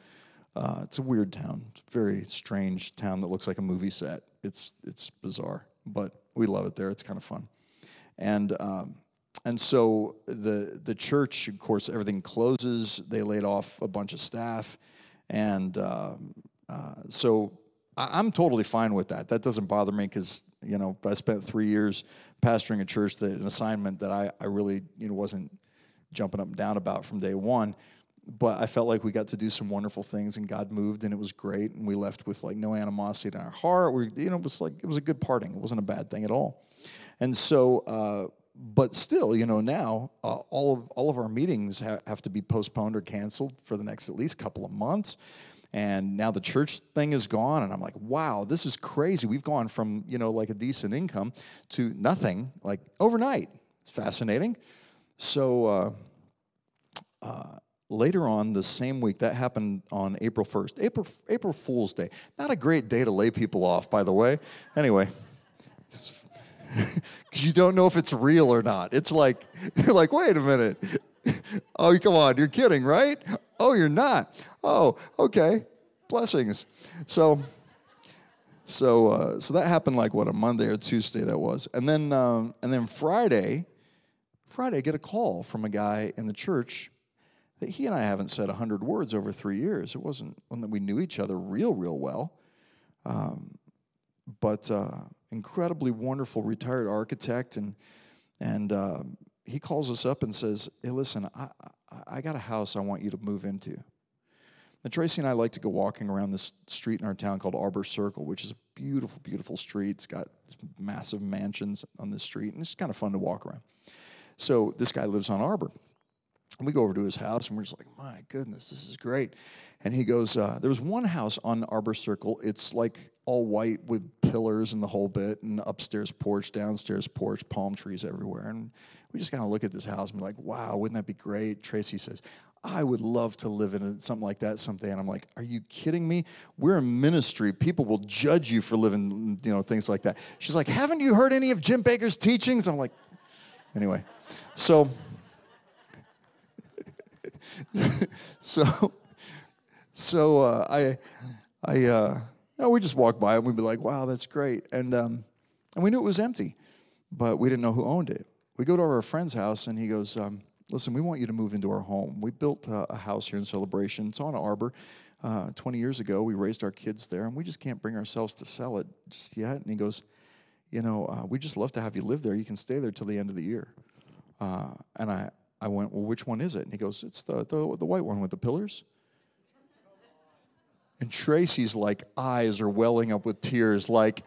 uh, it's a weird town. It's a very strange town that looks like a movie set. It's, it's bizarre, but we love it there. It's kind of fun. And, um, and so the, the church, of course, everything closes. They laid off a bunch of staff. And um, uh, so I, am totally fine with that. That doesn't bother me because, you know, I spent three years pastoring a church, that an assignment that I, I really, you know, wasn't jumping up and down about from day one but I felt like we got to do some wonderful things and God moved and it was great and we left with like no animosity in our heart. We, you know, it was like it was a good parting. It wasn't a bad thing at all. And so, uh, but still, you know, now uh, all of all of our meetings ha- have to be postponed or canceled for the next at least couple of months. And now the church thing is gone, and I'm like, wow, this is crazy. We've gone from you know like a decent income to nothing like overnight. It's fascinating. So. Uh, uh, later on the same week, that happened on April 1st, April, April Fool's Day. Not a great day to lay people off, by the way. Anyway, [LAUGHS] because you don't know if it's real or not. It's like, [LAUGHS] you're like, wait a minute. [LAUGHS] oh, come on, you're kidding, right? Oh, you're not. Oh, okay. Blessings. So, so, uh, so that happened like what a Monday or Tuesday that was, and then, um, and then Friday, Friday, I get a call from a guy in the church that he and I haven't said a 100 words over three years. It wasn't one that we knew each other real, real well. Um, but uh, incredibly wonderful retired architect. And, and uh, he calls us up and says, Hey, listen, I, I, got a house I want you to move into. And Tracy and I like to go walking around this street in our town called Arbor Circle, which is a beautiful, beautiful street. It's got massive mansions on this street, and it's kind of fun to walk around. So this guy lives on Arbor. And we go over to his house and we're just like, my goodness, this is great. And he goes, uh, there was one house on Arbor Circle. It's like all white with pillars and the whole bit, and upstairs porch, downstairs porch, palm trees everywhere. And we just kind of look at this house and be like, wow, wouldn't that be great? Tracy says, I would love to live in something like that someday. And I'm like, are you kidding me? We're a ministry. People will judge you for living, you know, things like that. She's like, haven't you heard any of Jim Bakker's teachings? I'm like, anyway. So [LAUGHS] so, so uh, I, I, uh, know, we just walked by and we'd be like, "Wow, that's great," and um, and we knew it was empty, but we didn't know who owned it. We go to our friend's house and he goes, um, "Listen, we want you to move into our home. We built uh, a house here in Celebration. It's on Arbor." Uh, 20 years ago, we raised our kids there, and we just can't bring ourselves to sell it just yet. And he goes, You know, uh, we just love to have you live there. You can stay there till the end of the year. Uh, and I, I went, Well, which one is it? And he goes, It's the, the, the white one with the pillars. And Tracy's like eyes are welling up with tears, like,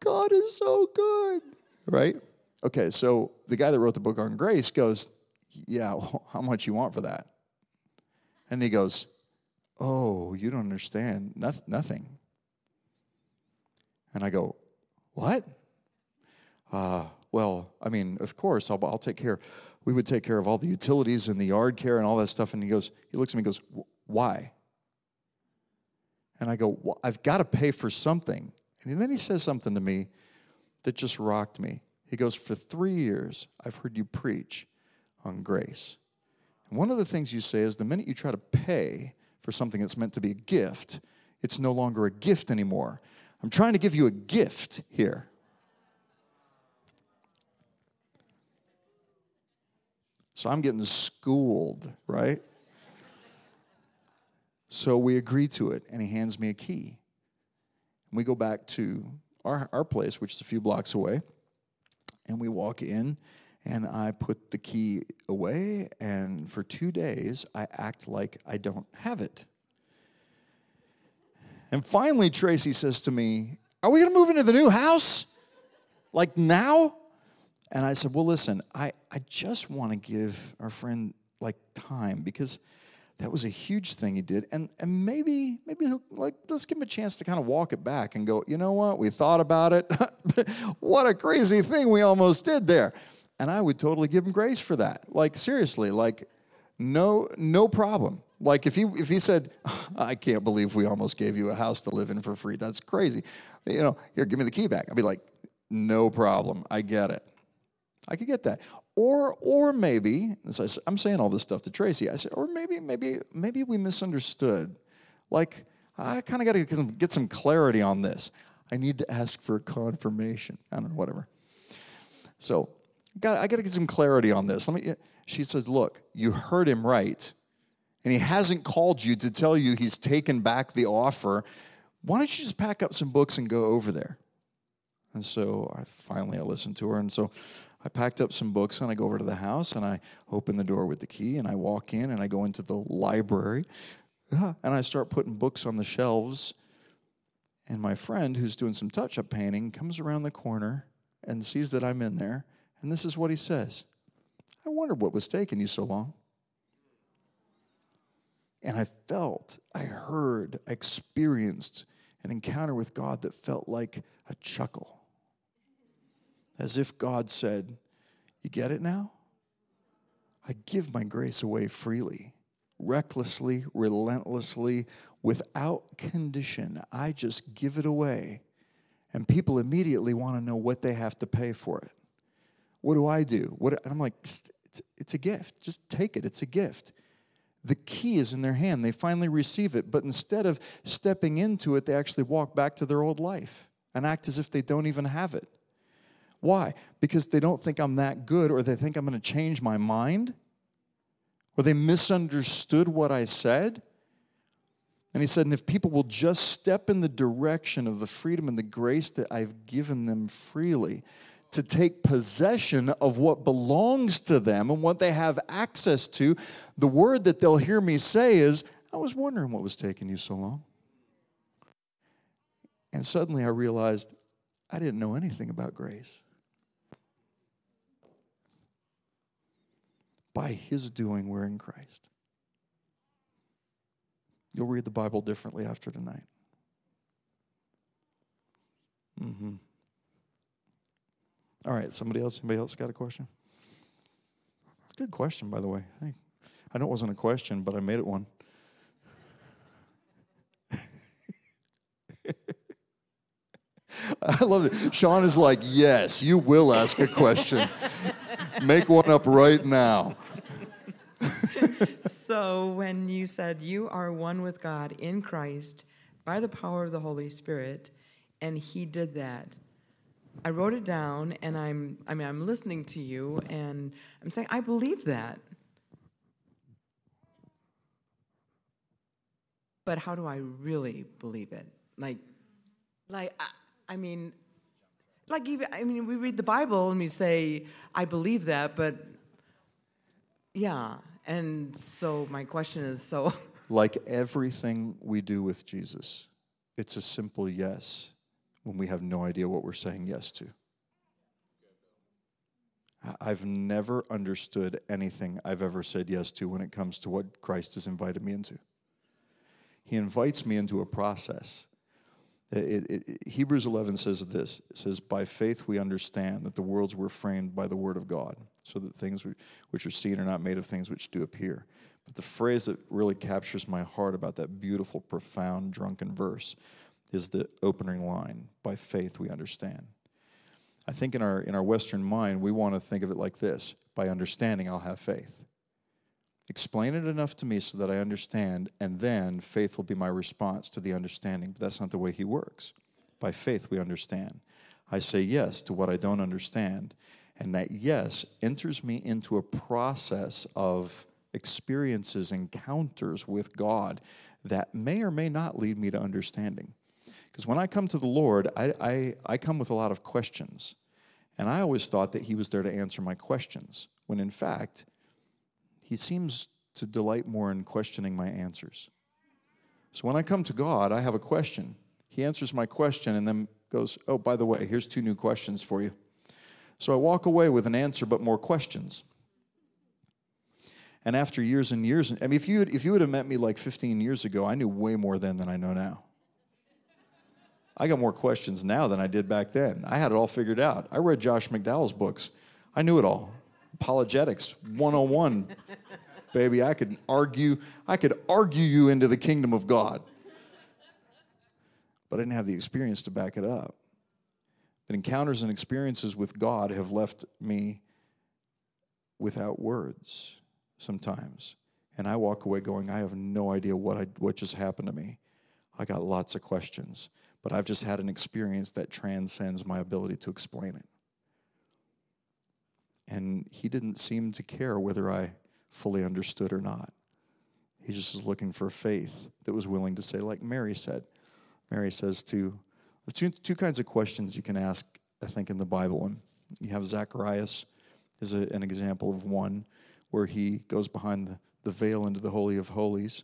God is so good, right? Okay, so the guy that wrote the book on grace goes, Yeah, well, [LAUGHS] how much you want for that? And he goes, Oh, you don't understand. No, nothing. And I go, What? Uh, well, I mean, of course, I'll, I'll take care we would take care of all the utilities and the yard care and all that stuff. And he goes, he looks at me and goes, why? And I go, well, I've got to pay for something. And then he says something to me that just rocked me. He goes, For three years, I've heard you preach on grace. And one of the things you say is the minute you try to pay for something that's meant to be a gift, it's no longer a gift anymore. I'm trying to give you a gift here. So I'm getting schooled, right? So we agree to it, and he hands me a key. And we go back to our, our place, which is a few blocks away, and we walk in, and I put the key away, and for two days, I act like I don't have it. And finally, Tracy says to me, Are we gonna move into the new house? Like now? And I said, Well, listen, I, I just want to give our friend like time because that was a huge thing he did. And, and maybe, maybe he'll, like, let's give him a chance to kind of walk it back and go, you know what? We thought about it. [LAUGHS] what a crazy thing we almost did there. And I would totally give him grace for that. Like, seriously, like, no, no problem. Like if he if he said, "I can't believe we almost gave you a house to live in for free. That's crazy." You know, here, give me the key back. I'd be like, "No problem. I get it. I could get that." Or or maybe I, I'm saying all this stuff to Tracy. I said, or maybe maybe maybe we misunderstood. Like I kind of got to get some clarity on this. I need to ask for confirmation. I don't know, whatever. So, got, I got to get some clarity on this. Let me. She says, "Look, you heard him right and he hasn't called you to tell you he's taken back the offer, why don't you just pack up some books and go over there? And so I finally I listened to her, and so I packed up some books and I go over to the house and I open the door with the key and I walk in and I go into the library uh, and I start putting books on the shelves. And my friend, who's doing some touch up painting, comes around the corner and sees that I'm in there. And this is what he says I wondered what was taking you so long. And I felt, I heard, I experienced an encounter with God that felt like a chuckle. As if God said, You get it now? I give my grace away freely, recklessly, relentlessly, without condition. I just give it away. And people immediately want to know what they have to pay for it. What do I do? What, I'm like, it's, it's a gift. Just take it. It's a gift the key is in their hand. They finally receive it. But instead of stepping into it, they actually walk back to their old life and act as if they don't even have it. Why? Because they don't think I'm that good, or they think I'm going to change my mind, or they misunderstood what I said. And he said, and if people will just step in the direction of the freedom and the grace that I've given them freely, to take possession of what belongs to them and what they have access to, the word that they'll hear me say is, I was wondering what was taking you so long. And suddenly I realized I didn't know anything about grace. By his doing, we're in Christ. You'll read the Bible differently after tonight. Mm-hmm. All right, somebody else? Anybody else got a question? Good question, by the way. I, I know it wasn't a question, but I made it one. [LAUGHS] I love it. Sean is like, yes, you will ask a question. [LAUGHS] Make one up right now. [LAUGHS] so, when you said you are one with God in Christ by the power of the Holy Spirit, and He did that, I wrote it down and I'm I mean I'm listening to you and I'm saying I believe that. But how do I really believe it? Like like I, I mean like I mean we read the Bible and we say I believe that but yeah and so my question is so [LAUGHS] like everything we do with Jesus it's a simple yes when we have no idea what we're saying yes to. I've never understood anything I've ever said yes to when it comes to what Christ has invited me into. He invites me into a process. It, it, Hebrews 11 says this it says, By faith we understand that the worlds were framed by the word of God, so that things which are seen are not made of things which do appear. But the phrase that really captures my heart about that beautiful, profound, drunken verse is the opening line. By faith we understand. I think in our in our Western mind, we want to think of it like this: by understanding, I'll have faith. Explain it enough to me so that I understand, and then faith will be my response to the understanding. But that's not the way he works. By faith we understand. I say yes to what I don't understand, and that yes enters me into a process of experiences, encounters with God that may or may not lead me to understanding. Because when I come to the Lord, I, I, I come with a lot of questions. And I always thought that He was there to answer my questions, when in fact, He seems to delight more in questioning my answers. So when I come to God, I have a question. He answers my question and then goes, Oh, by the way, here's two new questions for you. So I walk away with an answer, but more questions. And after years and years, I mean, if you, if you would have met me like 15 years ago, I knew way more then than I know now. I got more questions now than I did back then. I had it all figured out. I read Josh McDowell's books. I knew it all. Apologetics 101. Baby, I could argue, I could argue you into the kingdom of God. But I didn't have the experience to back it up. But encounters and experiences with God have left me without words sometimes. And I walk away going, I have no idea what, I, what just happened to me. I got lots of questions but I've just had an experience that transcends my ability to explain it. And he didn't seem to care whether I fully understood or not. He just was looking for faith that was willing to say, like Mary said. Mary says to two, two kinds of questions you can ask, I think, in the Bible. And you have Zacharias is a, an example of one where he goes behind the, the veil into the Holy of Holies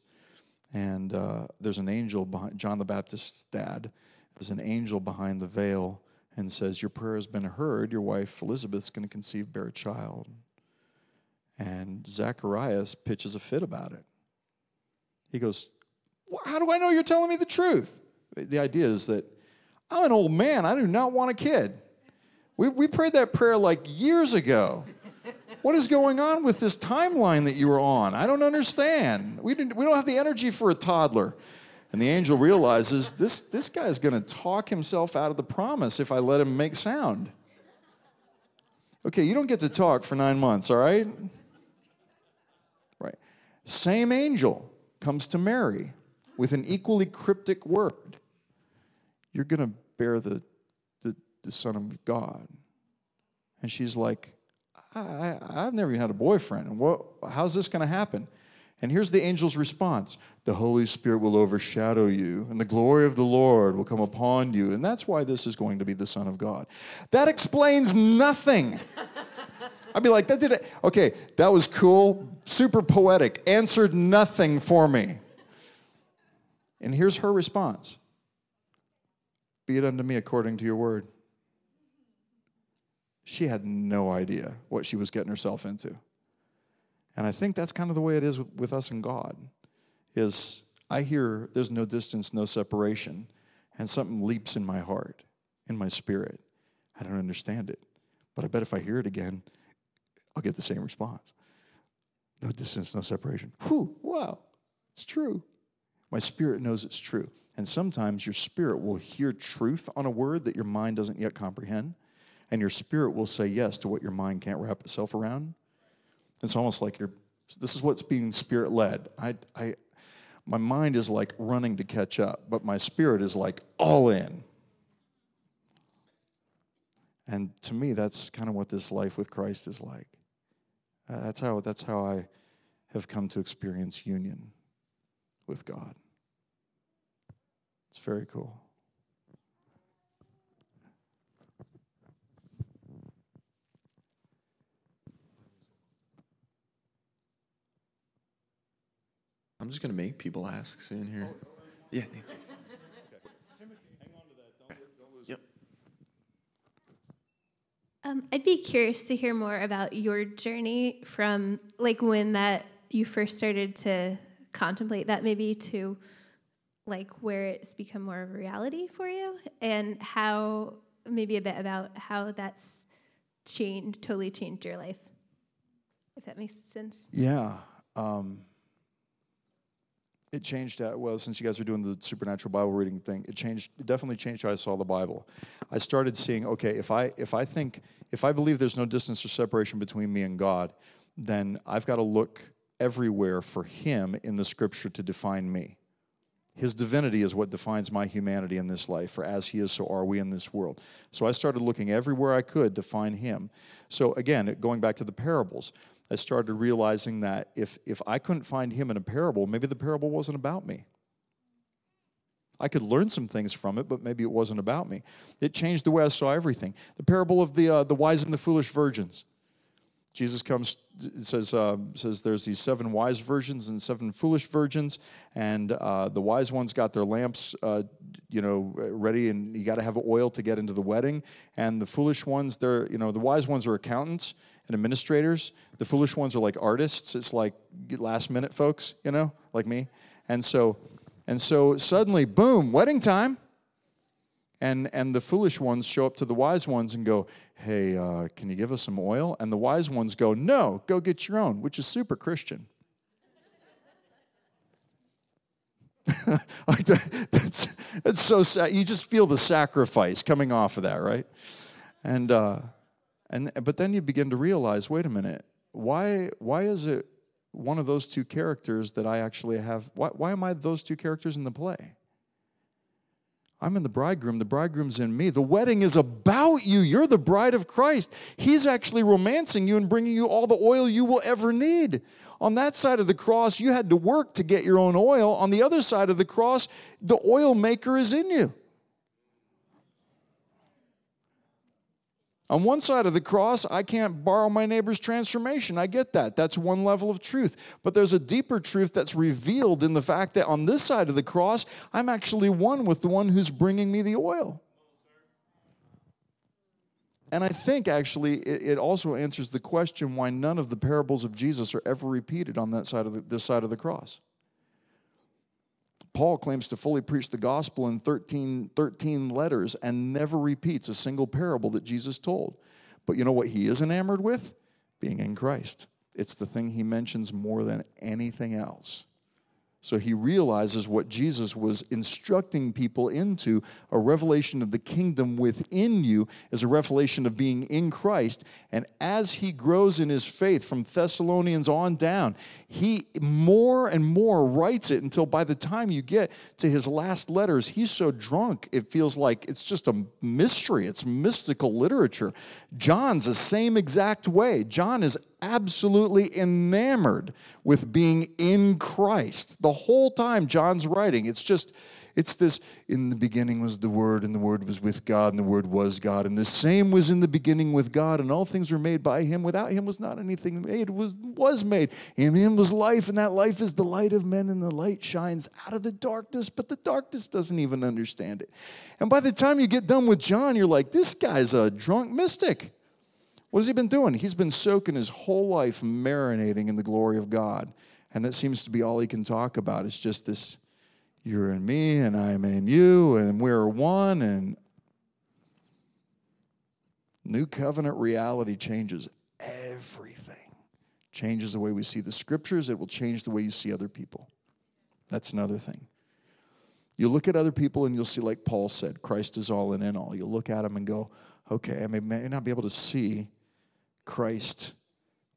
and uh, there's an angel behind John the Baptist's dad. There's an angel behind the veil and says, Your prayer has been heard. Your wife Elizabeth's going to conceive, bear a child. And Zacharias pitches a fit about it. He goes, How do I know you're telling me the truth? The idea is that I'm an old man. I do not want a kid. We, we prayed that prayer like years ago. What is going on with this timeline that you were on? I don't understand. We, didn't, we don't have the energy for a toddler. And the angel realizes this, this guy is going to talk himself out of the promise if I let him make sound. Okay, you don't get to talk for nine months, all right? Right. Same angel comes to Mary with an equally cryptic word. You're going to bear the, the, the Son of God. And she's like, I, have never even had a boyfriend. What, how's this going to happen? And here's the angel's response The Holy Spirit will overshadow you, and the glory of the Lord will come upon you. And that's why this is going to be the Son of God. That explains nothing. I'd be like, that did it. Okay, that was cool, super poetic, answered nothing for me. And here's her response Be it unto me according to your word she had no idea what she was getting herself into. And I think that's kind of the way it is with us and God. Is I hear there's no distance, no separation, and something leaps in my heart, in my spirit. I don't understand it. But I bet if I hear it again, I'll get the same response. No distance, no separation. Whew, wow, it's true. My spirit knows it's true. And sometimes your spirit will hear truth on a word that your mind doesn't yet comprehend and your spirit will say yes to what your mind can't wrap itself around. It's almost like you're, this is what's being spirit led. I, I, my mind is like running to catch up, but my spirit is like all in. And to me, that's kind of what this life with Christ is like. Uh, that's, how, that's how I have come to experience union with God. It's very cool. I'm just going to make people ask soon here. Yeah, Nancy. Yep. Um, I'd be curious to hear more about your journey from like when that you first started to contemplate that maybe to like where it's become more of a reality for you and how maybe a bit about how that's changed totally changed your life if that makes sense yeah um, it changed uh, well since you guys are doing the supernatural bible reading thing it changed it definitely changed how i saw the bible. I started seeing okay if i if i think if i believe there's no distance or separation between me and god then i've got to look everywhere for him in the scripture to define me. His divinity is what defines my humanity in this life for as he is so are we in this world. So i started looking everywhere i could to find him. So again going back to the parables I started realizing that if, if I couldn't find him in a parable, maybe the parable wasn't about me. I could learn some things from it, but maybe it wasn't about me. It changed the way I saw everything. The parable of the, uh, the wise and the foolish virgins. Jesus comes, says, uh, says there's these seven wise virgins and seven foolish virgins, and uh, the wise ones got their lamps, uh, you know, ready, and you got to have oil to get into the wedding. And the foolish ones, they're, you know, the wise ones are accountants and administrators. The foolish ones are like artists. It's like last minute folks, you know, like me. And so, and so suddenly, boom, wedding time. And, and the foolish ones show up to the wise ones and go, Hey, uh, can you give us some oil? And the wise ones go, No, go get your own, which is super Christian. [LAUGHS] like that, that's, that's so sad. You just feel the sacrifice coming off of that, right? And, uh, and, but then you begin to realize wait a minute, why, why is it one of those two characters that I actually have? Why, why am I those two characters in the play? I'm in the bridegroom, the bridegroom's in me. The wedding is about you. You're the bride of Christ. He's actually romancing you and bringing you all the oil you will ever need. On that side of the cross, you had to work to get your own oil. On the other side of the cross, the oil maker is in you. On one side of the cross, I can't borrow my neighbor's transformation. I get that. That's one level of truth. But there's a deeper truth that's revealed in the fact that on this side of the cross, I'm actually one with the one who's bringing me the oil. And I think actually it, also answers the question why none of the parables of Jesus are ever repeated on that side of the, this side of the cross. Paul claims to fully preach the gospel in 13, 13 letters and never repeats a single parable that Jesus told. But you know what he is enamored with? Being in Christ. It's the thing he mentions more than anything else. So he realizes what Jesus was instructing people into a revelation of the kingdom within you is a revelation of being in Christ. And as he grows in his faith from Thessalonians on down, he more and more writes it until by the time you get to his last letters, he's so drunk, it feels like it's just a mystery. It's mystical literature. John's the same exact way. John is absolutely enamored with being in Christ. The whole time John's writing, it's just, it's this in the beginning was the Word, and the Word was with God, and the Word was God. And the same was in the beginning with God, and all things were made by Him. Without Him was not anything made, was, was made. In Him was life, and that life is the light of men, and the light shines out of the darkness, but the darkness doesn't even understand it. And by the time you get done with John, you're like, this guy's a drunk mystic. What has he been doing? He's been soaking his whole life marinating in the glory of God. And that seems to be all he can talk about. It's just this you're in me and I'm in you and we're one. And new covenant reality changes everything. Changes the way we see the scriptures, it will change the way you see other people. That's another thing. You look at other people and you'll see, like Paul said, Christ is all and in all. You'll look at them and go, okay, I may, may not be able to see Christ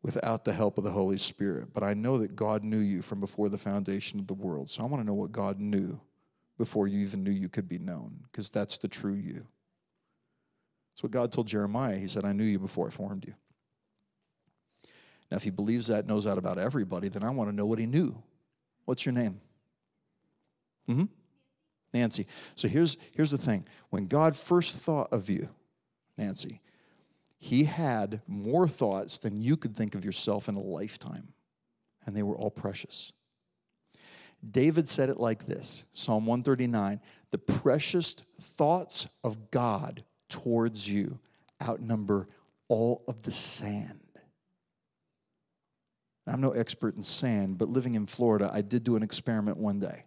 without the help of the Holy Spirit. But I know that God knew you from before the foundation of the world. So I want to know what God knew before you even knew you could be known, because that's the true you. That's what God told Jeremiah. He said, I knew you before I formed you. Now, if he believes that, knows that about everybody, then I want to know what he knew. What's your name? Mm-hmm. Nancy. So here's, here's the thing. When God first thought of you, Nancy, he had more thoughts than you could think of yourself in a lifetime, and they were all precious. David said it like this Psalm 139 The precious thoughts of God towards you outnumber all of the sand. I'm no expert in sand, but living in Florida, I did do an experiment one day.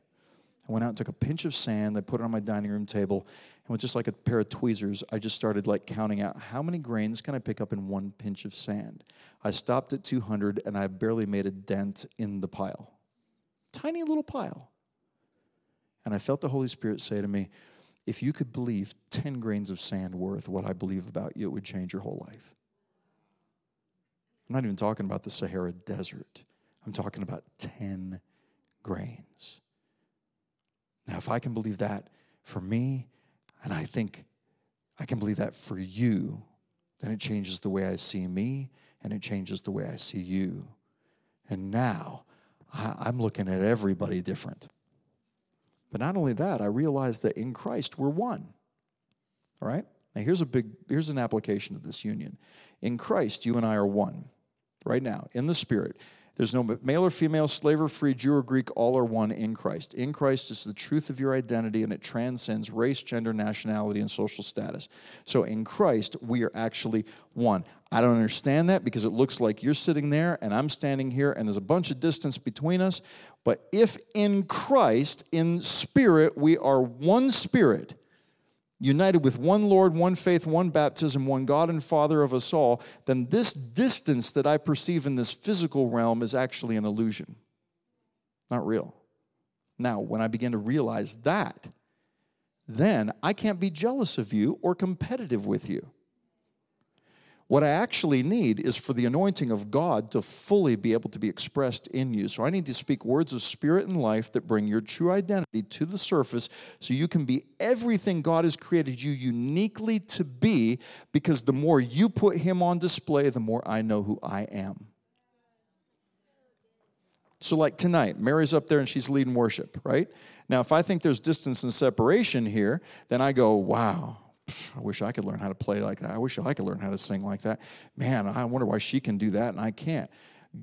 I went out and took a pinch of sand, I put it on my dining room table, and with just like a pair of tweezers, I just started like counting out how many grains can I pick up in one pinch of sand. I stopped at 200 and I barely made a dent in the pile. Tiny little pile. And I felt the Holy Spirit say to me, if you could believe 10 grains of sand worth what I believe about you, it would change your whole life. I'm not even talking about the Sahara Desert. I'm talking about 10 grains. Now, if I can believe that for me and I think I can believe that for you, then it changes the way I see me and it changes the way I see you. And now I'm looking at everybody different. But not only that, I realize that in Christ we're one. All right? Now here's a big here's an application of this union. In Christ, you and I are one. right now, in the Spirit. There's no male or female, slave or free, Jew or Greek, all are one in Christ. In Christ is the truth of your identity and it transcends race, gender, nationality, and social status. So in Christ, we are actually one. I don't understand that because it looks like you're sitting there and I'm standing here and there's a bunch of distance between us. But if in Christ, in spirit, we are one spirit, united with one Lord, one faith, one baptism, one God and Father of us all, then this distance that I perceive in this physical realm is actually an illusion, not real. Now, when I begin to realize that, then I can't be jealous of you or competitive with you. What I actually need is for the anointing of God to fully be able to be expressed in you. So I need to speak words of spirit and life that bring your true identity to the surface so you can be everything God has created you uniquely to be, because the more you put Him on display, the more I know who I am. So, like tonight, Mary's up there and she's leading worship, right? Now, if I think there's distance and separation here, then I go, wow, I wish I could learn how to play like that. I wish I could learn how to sing like that. Man, I wonder why she can do that and I can't.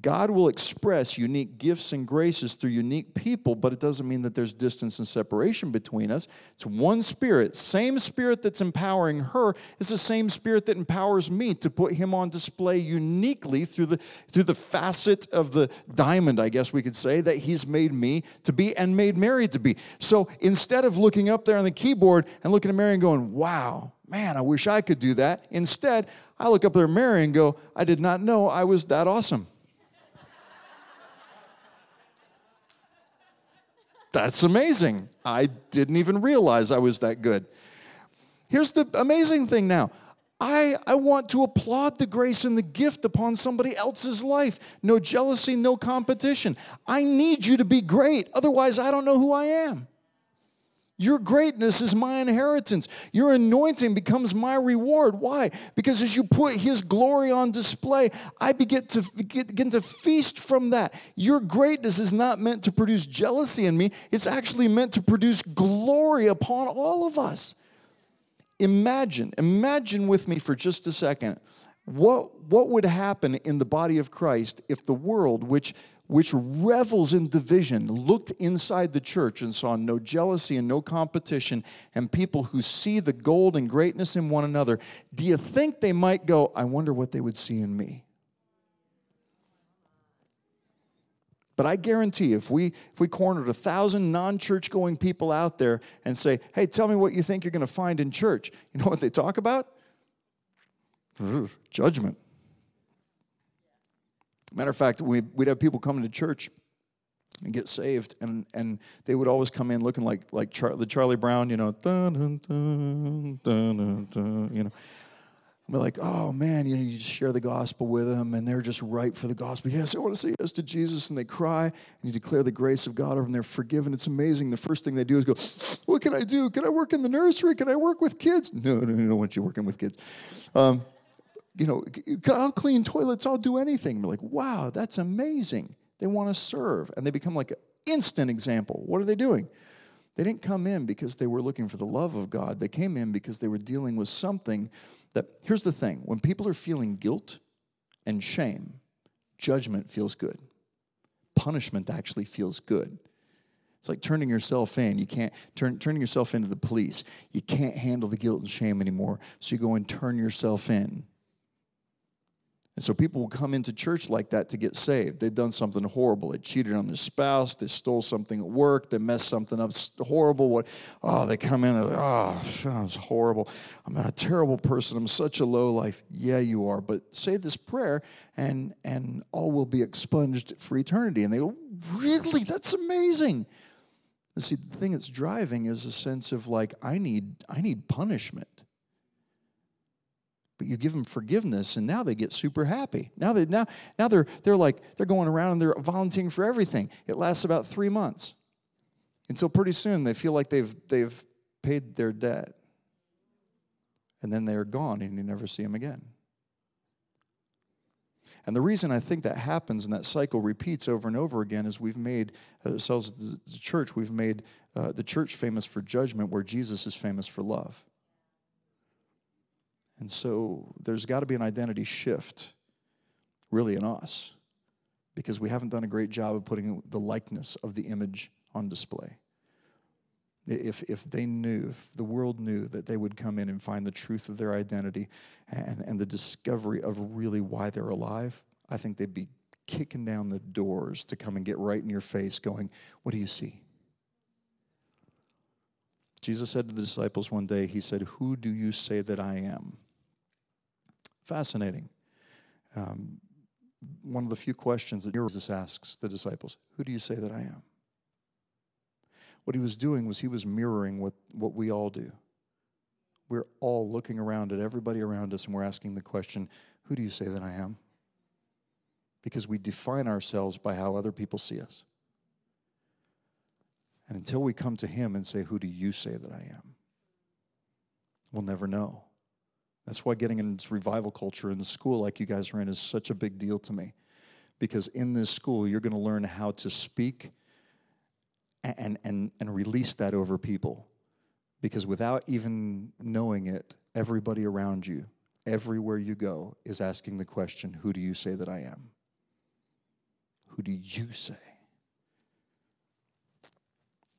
God will express unique gifts and graces through unique people, but it doesn't mean that there's distance and separation between us. It's one spirit. Same spirit that's empowering her is the same spirit that empowers me to put him on display uniquely through the through the facet of the diamond, I guess we could say, that he's made me to be and made Mary to be. So instead of looking up there on the keyboard and looking at Mary and going, wow, man, I wish I could do that. Instead, I look up there at Mary and go, I did not know I was that awesome. That's amazing. I didn't even realize I was that good. Here's the amazing thing now. I, I want to applaud the grace and the gift upon somebody else's life. No jealousy, no competition. I need you to be great. Otherwise, I don't know who I am. Your greatness is my inheritance. Your anointing becomes my reward. Why? Because as you put His glory on display, I begin to, begin to feast from that. Your greatness is not meant to produce jealousy in me, it's actually meant to produce glory upon all of us. Imagine, imagine with me for just a second what, what would happen in the body of Christ if the world, which which revels in division, looked inside the church and saw no jealousy and no competition, and people who see the gold and greatness in one another, do you think they might go, I wonder what they would see in me? But I guarantee if we if we cornered a thousand non-church going people out there and say, hey, tell me what you think you're going to find in church, you know what they talk about? Judgment. Matter of fact, we, would have people coming to church and get saved, and, and they would always come in looking like like Char- the Charlie Brown, you know, dun, dun, dun, you know. I'm like, oh man, you know, you just share the gospel with them, and they're just ripe for the gospel. Yes, I want to say yes to Jesus, and they cry, and you declare the grace of God over them. They're forgiven. It's amazing. The first thing they do is go, "What can I do? Can I work in the nursery? Can I work with kids?" No, no, no, I don't want you working with kids. Um, you know, I'll clean toilets, I'll do anything. We're like, wow, that's amazing. They want to serve. And they become like an instant example. What are they doing? They didn't come in because they were looking for the love of God. They came in because they were dealing with something that, here's the thing when people are feeling guilt and shame, judgment feels good. Punishment actually feels good. It's like turning yourself in. You can't turn turning yourself into the police. You can't handle the guilt and shame anymore. So you go and turn yourself in. And so people will come into church like that to get saved. They've done something horrible. They cheated on their spouse. They stole something at work. They messed something up horrible. What? Oh, they come in. Like, oh, it's horrible. I'm a terrible person. I'm such a low life. Yeah, you are. But say this prayer, and and all will be expunged for eternity. And they go, really? That's amazing. And see, the thing that's driving is a sense of like, I need I need punishment but you give them forgiveness and now they get super happy. Now they now now they're they're like they're going around and they're volunteering for everything. It lasts about three months. Until pretty soon they feel like they've they've paid their debt. And then they're gone and you never see them again. And the reason I think that happens and that cycle repeats over and over again is we've made ourselves, the church, we've made uh, the church famous for judgment where Jesus is famous for love. And so there's got to be an identity shift really in us because we haven't done a great job of putting the likeness of the image on display. If, if they knew, if the world knew that they would come in and find the truth of their identity and, and the discovery of really why they're alive, I think they'd be kicking down the doors to come and get right in your face, going, What do you see? Jesus said to the disciples one day, He said, Who do you say that I am? Fascinating. Um, one of the few questions that Jesus asks the disciples Who do you say that I am? What he was doing was he was mirroring what, what we all do. We're all looking around at everybody around us and we're asking the question, Who do you say that I am? Because we define ourselves by how other people see us. And until we come to him and say, Who do you say that I am? We'll never know. That's why getting in this revival culture in the school like you guys are in is such a big deal to me. Because in this school, you're going to learn how to speak and, and, and release that over people. Because without even knowing it, everybody around you, everywhere you go, is asking the question Who do you say that I am? Who do you say?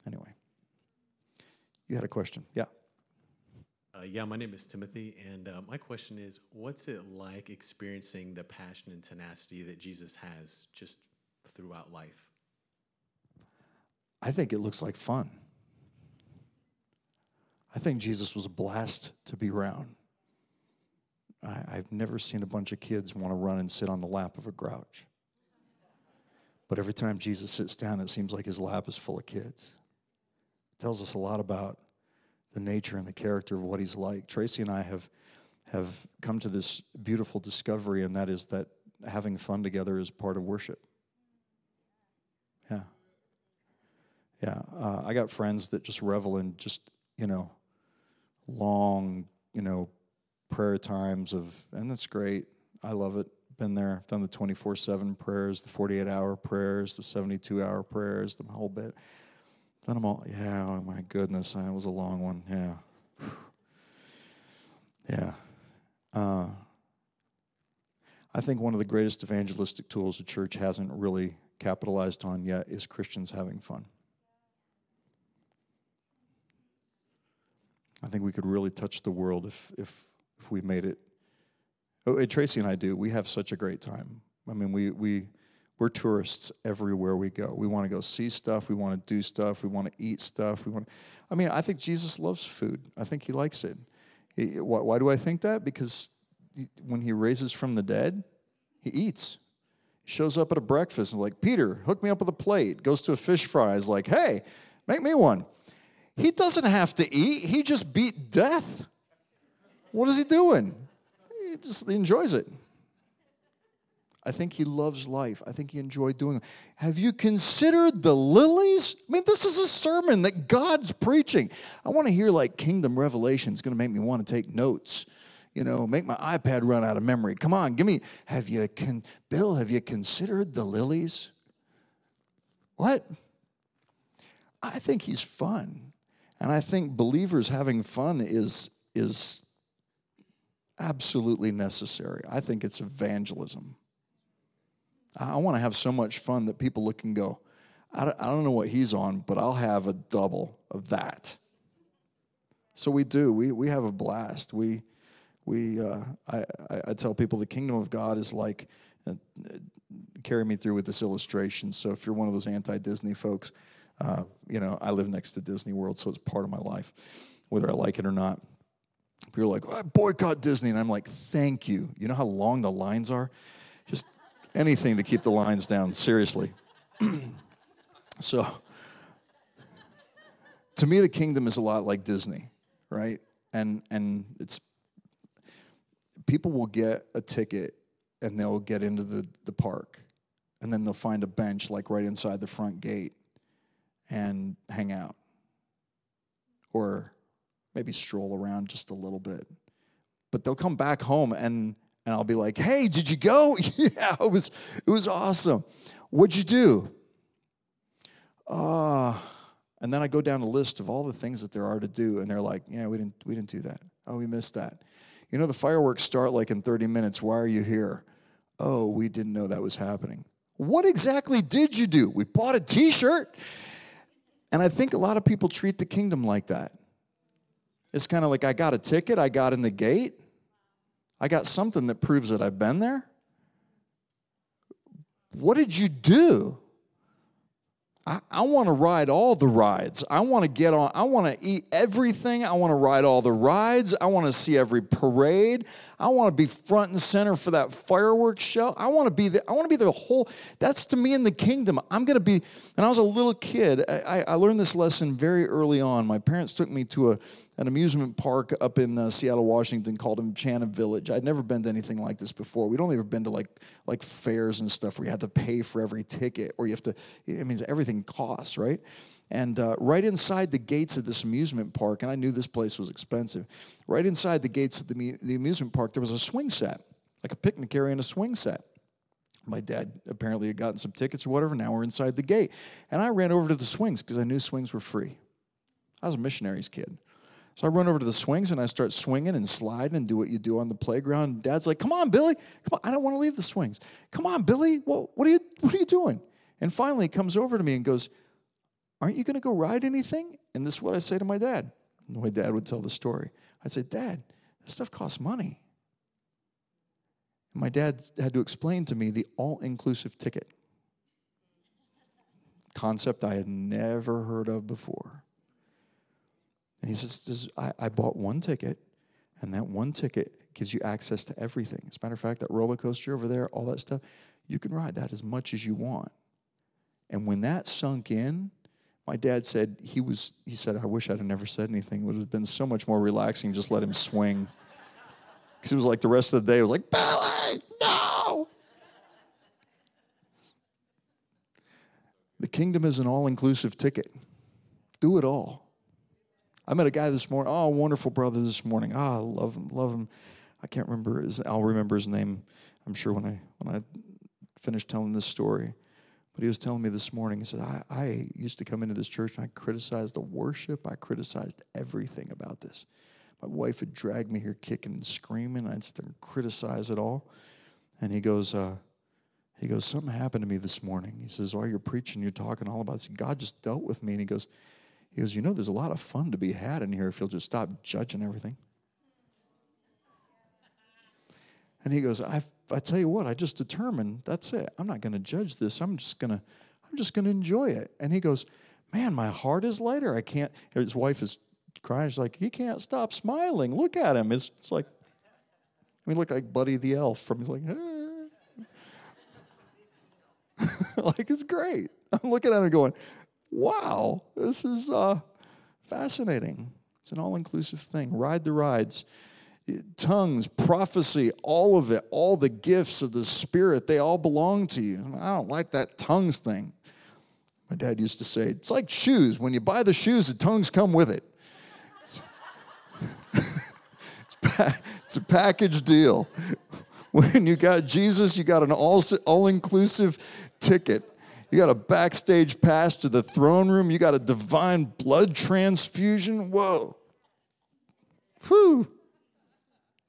Anyway, you had a question. Yeah. Uh, yeah, my name is Timothy, and uh, my question is what's it like experiencing the passion and tenacity that Jesus has just throughout life? I think it looks like fun. I think Jesus was a blast to be around. I, have never seen a bunch of kids want to run and sit on the lap of a grouch. But every time Jesus sits down, it seems like his lap is full of kids. It tells us a lot about the nature and the character of what he's like. Tracy and I have, have come to this beautiful discovery, and that is that having fun together is part of worship. Yeah. Yeah, uh, I got friends that just revel in just you know long you know prayer times of, and that's great. I love it. Been there. Done the twenty four seven prayers, the forty eight hour prayers, the seventy two hour prayers, the whole bit. Done them all. Yeah. Oh my goodness, that was a long one. Yeah. yeah. Uh, I think one of the greatest evangelistic tools the church hasn't really capitalized on yet is Christians having fun. I think we could really touch the world if if if we made it. Oh, Tracy and I do. We have such a great time. I mean, we we we're tourists everywhere we go. We want to go see stuff. We want to do stuff. We want to eat stuff. We want. I mean, I think Jesus loves food. I think he likes it. He, why, why do I think that? Because when he raises from the dead, he eats. He shows up at a breakfast and like, Peter, hook me up with a plate. Goes to a fish fry. Is like, hey, make me one. He doesn't have to eat, he just beat death. What is he doing? He just enjoys it. I think he loves life. I think he enjoyed doing it. Have you considered the lilies? I mean, this is a sermon that God's preaching. I want to hear like kingdom revelation. It's going to make me want to take notes. You know, make my iPad run out of memory. Come on, give me. Have you, con- Bill, have you considered the lilies? What? I think he's fun. And I think believers having fun is, is absolutely necessary. I think it's evangelism. I want to have so much fun that people look and go, I don't know what he's on, but I'll have a double of that. So we do. We, we have a blast. We, we, uh, I, I tell people the kingdom of God is like, uh, carry me through with this illustration. So if you're one of those anti Disney folks, uh, you know, I live next to Disney World, so it's part of my life, whether I like it or not. People are like, I boycott Disney. And I'm like, thank you. You know how long the lines are? Just anything to keep the lines down, seriously. [CLEARS THROAT] so, to me, the kingdom is a lot like Disney, right? And, and it's, people will get a ticket and they'll get into the, the park and then they'll find a bench like right inside the front gate and hang out or maybe stroll around just a little bit. But they'll come back home and and I'll be like, "Hey, did you go? [LAUGHS] yeah, it was it was awesome. What'd you do?" Uh, and then I go down a list of all the things that there are to do, and they're like, "Yeah, we didn't we didn't do that. Oh, we missed that. You know, the fireworks start like in 30 minutes. Why are you here? Oh, we didn't know that was happening. What exactly did you do? We bought a t shirt. And I think a lot of people treat the kingdom like that. It's kind of like I got a ticket, I got in the gate, I got something that proves that I've been there. What did you do? I, I want to ride all the rides. I want to get on, I want to eat everything. I want to ride all the rides. I want to see every parade. I want to be front and center for that fireworks show. I want to be the, I want to be the whole, that's to me in the kingdom. I'm going to be, and I was a little kid, I, I learned this lesson very early on. My parents took me to a, an amusement park up in uh, Seattle, Washington called Enchanted Village. I'd never been to anything like this before. We'd only ever been to like like fairs and stuff where you had to pay for every ticket, or you have to. It means everything costs, right? And uh, right inside the gates of this amusement park, and I knew this place was expensive. Right inside the gates of the, the amusement park, there was a swing set, like a picnic area and a swing set. My dad apparently had gotten some tickets or whatever. Now we're inside the gate. And I ran over to the swings because I knew swings were free. I was a missionary's kid. So I run over to the swings and I start swinging and sliding and do what you do on the playground. Dad's like, "Come on, Billy! Come on! I don't want to leave the swings. Come on, Billy! What, what are you What are you doing?" And finally, he comes over to me and goes, "Aren't you going to go ride anything?" And this is what I say to my dad. And my dad would tell the story. I'd say, "Dad, this stuff costs money." And my dad had to explain to me the all-inclusive ticket concept I had never heard of before. And he says, I, I bought one ticket, and that one ticket gives you access to everything. As a matter of fact, that roller coaster over there, all that stuff, you can ride that as much as you want. And when that sunk in, my dad said he was, he said, I wish I'd have never said anything. It would have been so much more relaxing just let him swing. [LAUGHS] Because it was like the rest of the day, it was like, Billy, no! The kingdom is an all inclusive ticket. Do it all. I met a guy this morning. Oh, wonderful brother this morning. Ah, oh, love him, love him. I can't remember his. I'll remember his name. I'm sure when I when I finish telling this story. But he was telling me this morning. He said, I, I used to come into this church and I criticized the worship. I criticized everything about this. My wife would drag me here kicking and screaming. I'd and criticize it all. And he goes, uh, he goes, something happened to me this morning. He says, while you're preaching, you're talking all about this. God just dealt with me. And he goes, he goes, You know, there's a lot of fun to be had in here if you'll just stop judging everything. And he goes, I, I tell you what, I just determined that's it. I'm not going to judge this. I'm just going to, I'm just going to enjoy it. And he goes, man, my heart is lighter. I can't. His wife is crying. She's like, he can't stop smiling. Look at him. It's, it's like, I mean, look like Buddy the Elf from. He's like, [LAUGHS] like it's great. I'm looking at him going, wow, this is uh, fascinating. It's an all inclusive thing. Ride the rides. Tongues, prophecy, all of it, all the gifts of the Spirit, they all belong to you. I don't like that tongues thing. My dad used to say, it's like shoes. When you buy the shoes, the tongues come with it. It's, [LAUGHS] it's, it's a package deal. [LAUGHS] When you got Jesus, you got an all, all inclusive ticket. You got a backstage pass to the throne room. You got a divine blood transfusion. Whoa. Whew.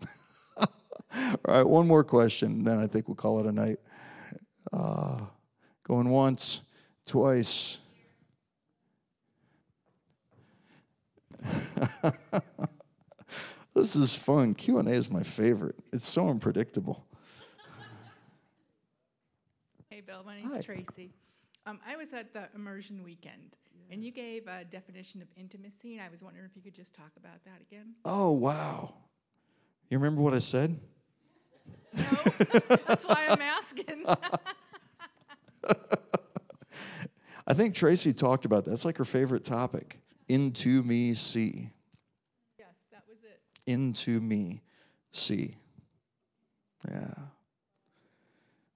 [LAUGHS] All right, one more question, then I think we'll call it a night. Uh, going once, twice. [LAUGHS] this is fun. Q&A is my favorite. It's so unpredictable. Hey, Bill. My name's Hi. Tracy. Um, I was at the immersion weekend, and you gave a definition of intimacy, and I was wondering if you could just talk about that again. Oh, wow. You remember what I said? No, [LAUGHS] that's why I'm asking. [LAUGHS] I think Tracy talked about that. That's like her favorite topic. Into me, see. yes, that was it. Into me, see. Yeah.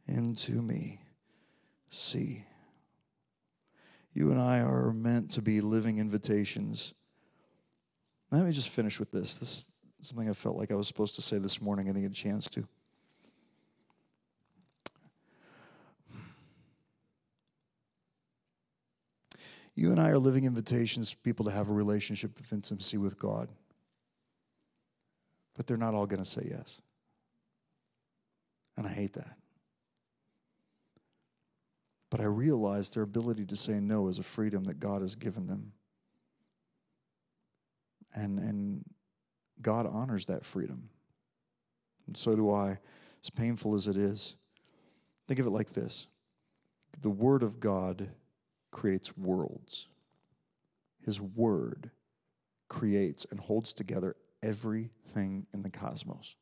Into me, see. You and I are meant to be living invitations. Let me just finish with this. This is something I felt like I was supposed to say this morning. I didn't get a chance to. You and I are living invitations for people to have a relationship of intimacy with God. But they're not all going to say yes. And I hate that. But I realized their ability to say no is a freedom that God has given them. And, and God honors that freedom. And so do I, as painful as it is. Think of it like this the Word of God creates worlds, His Word creates and holds together everything in the cosmos.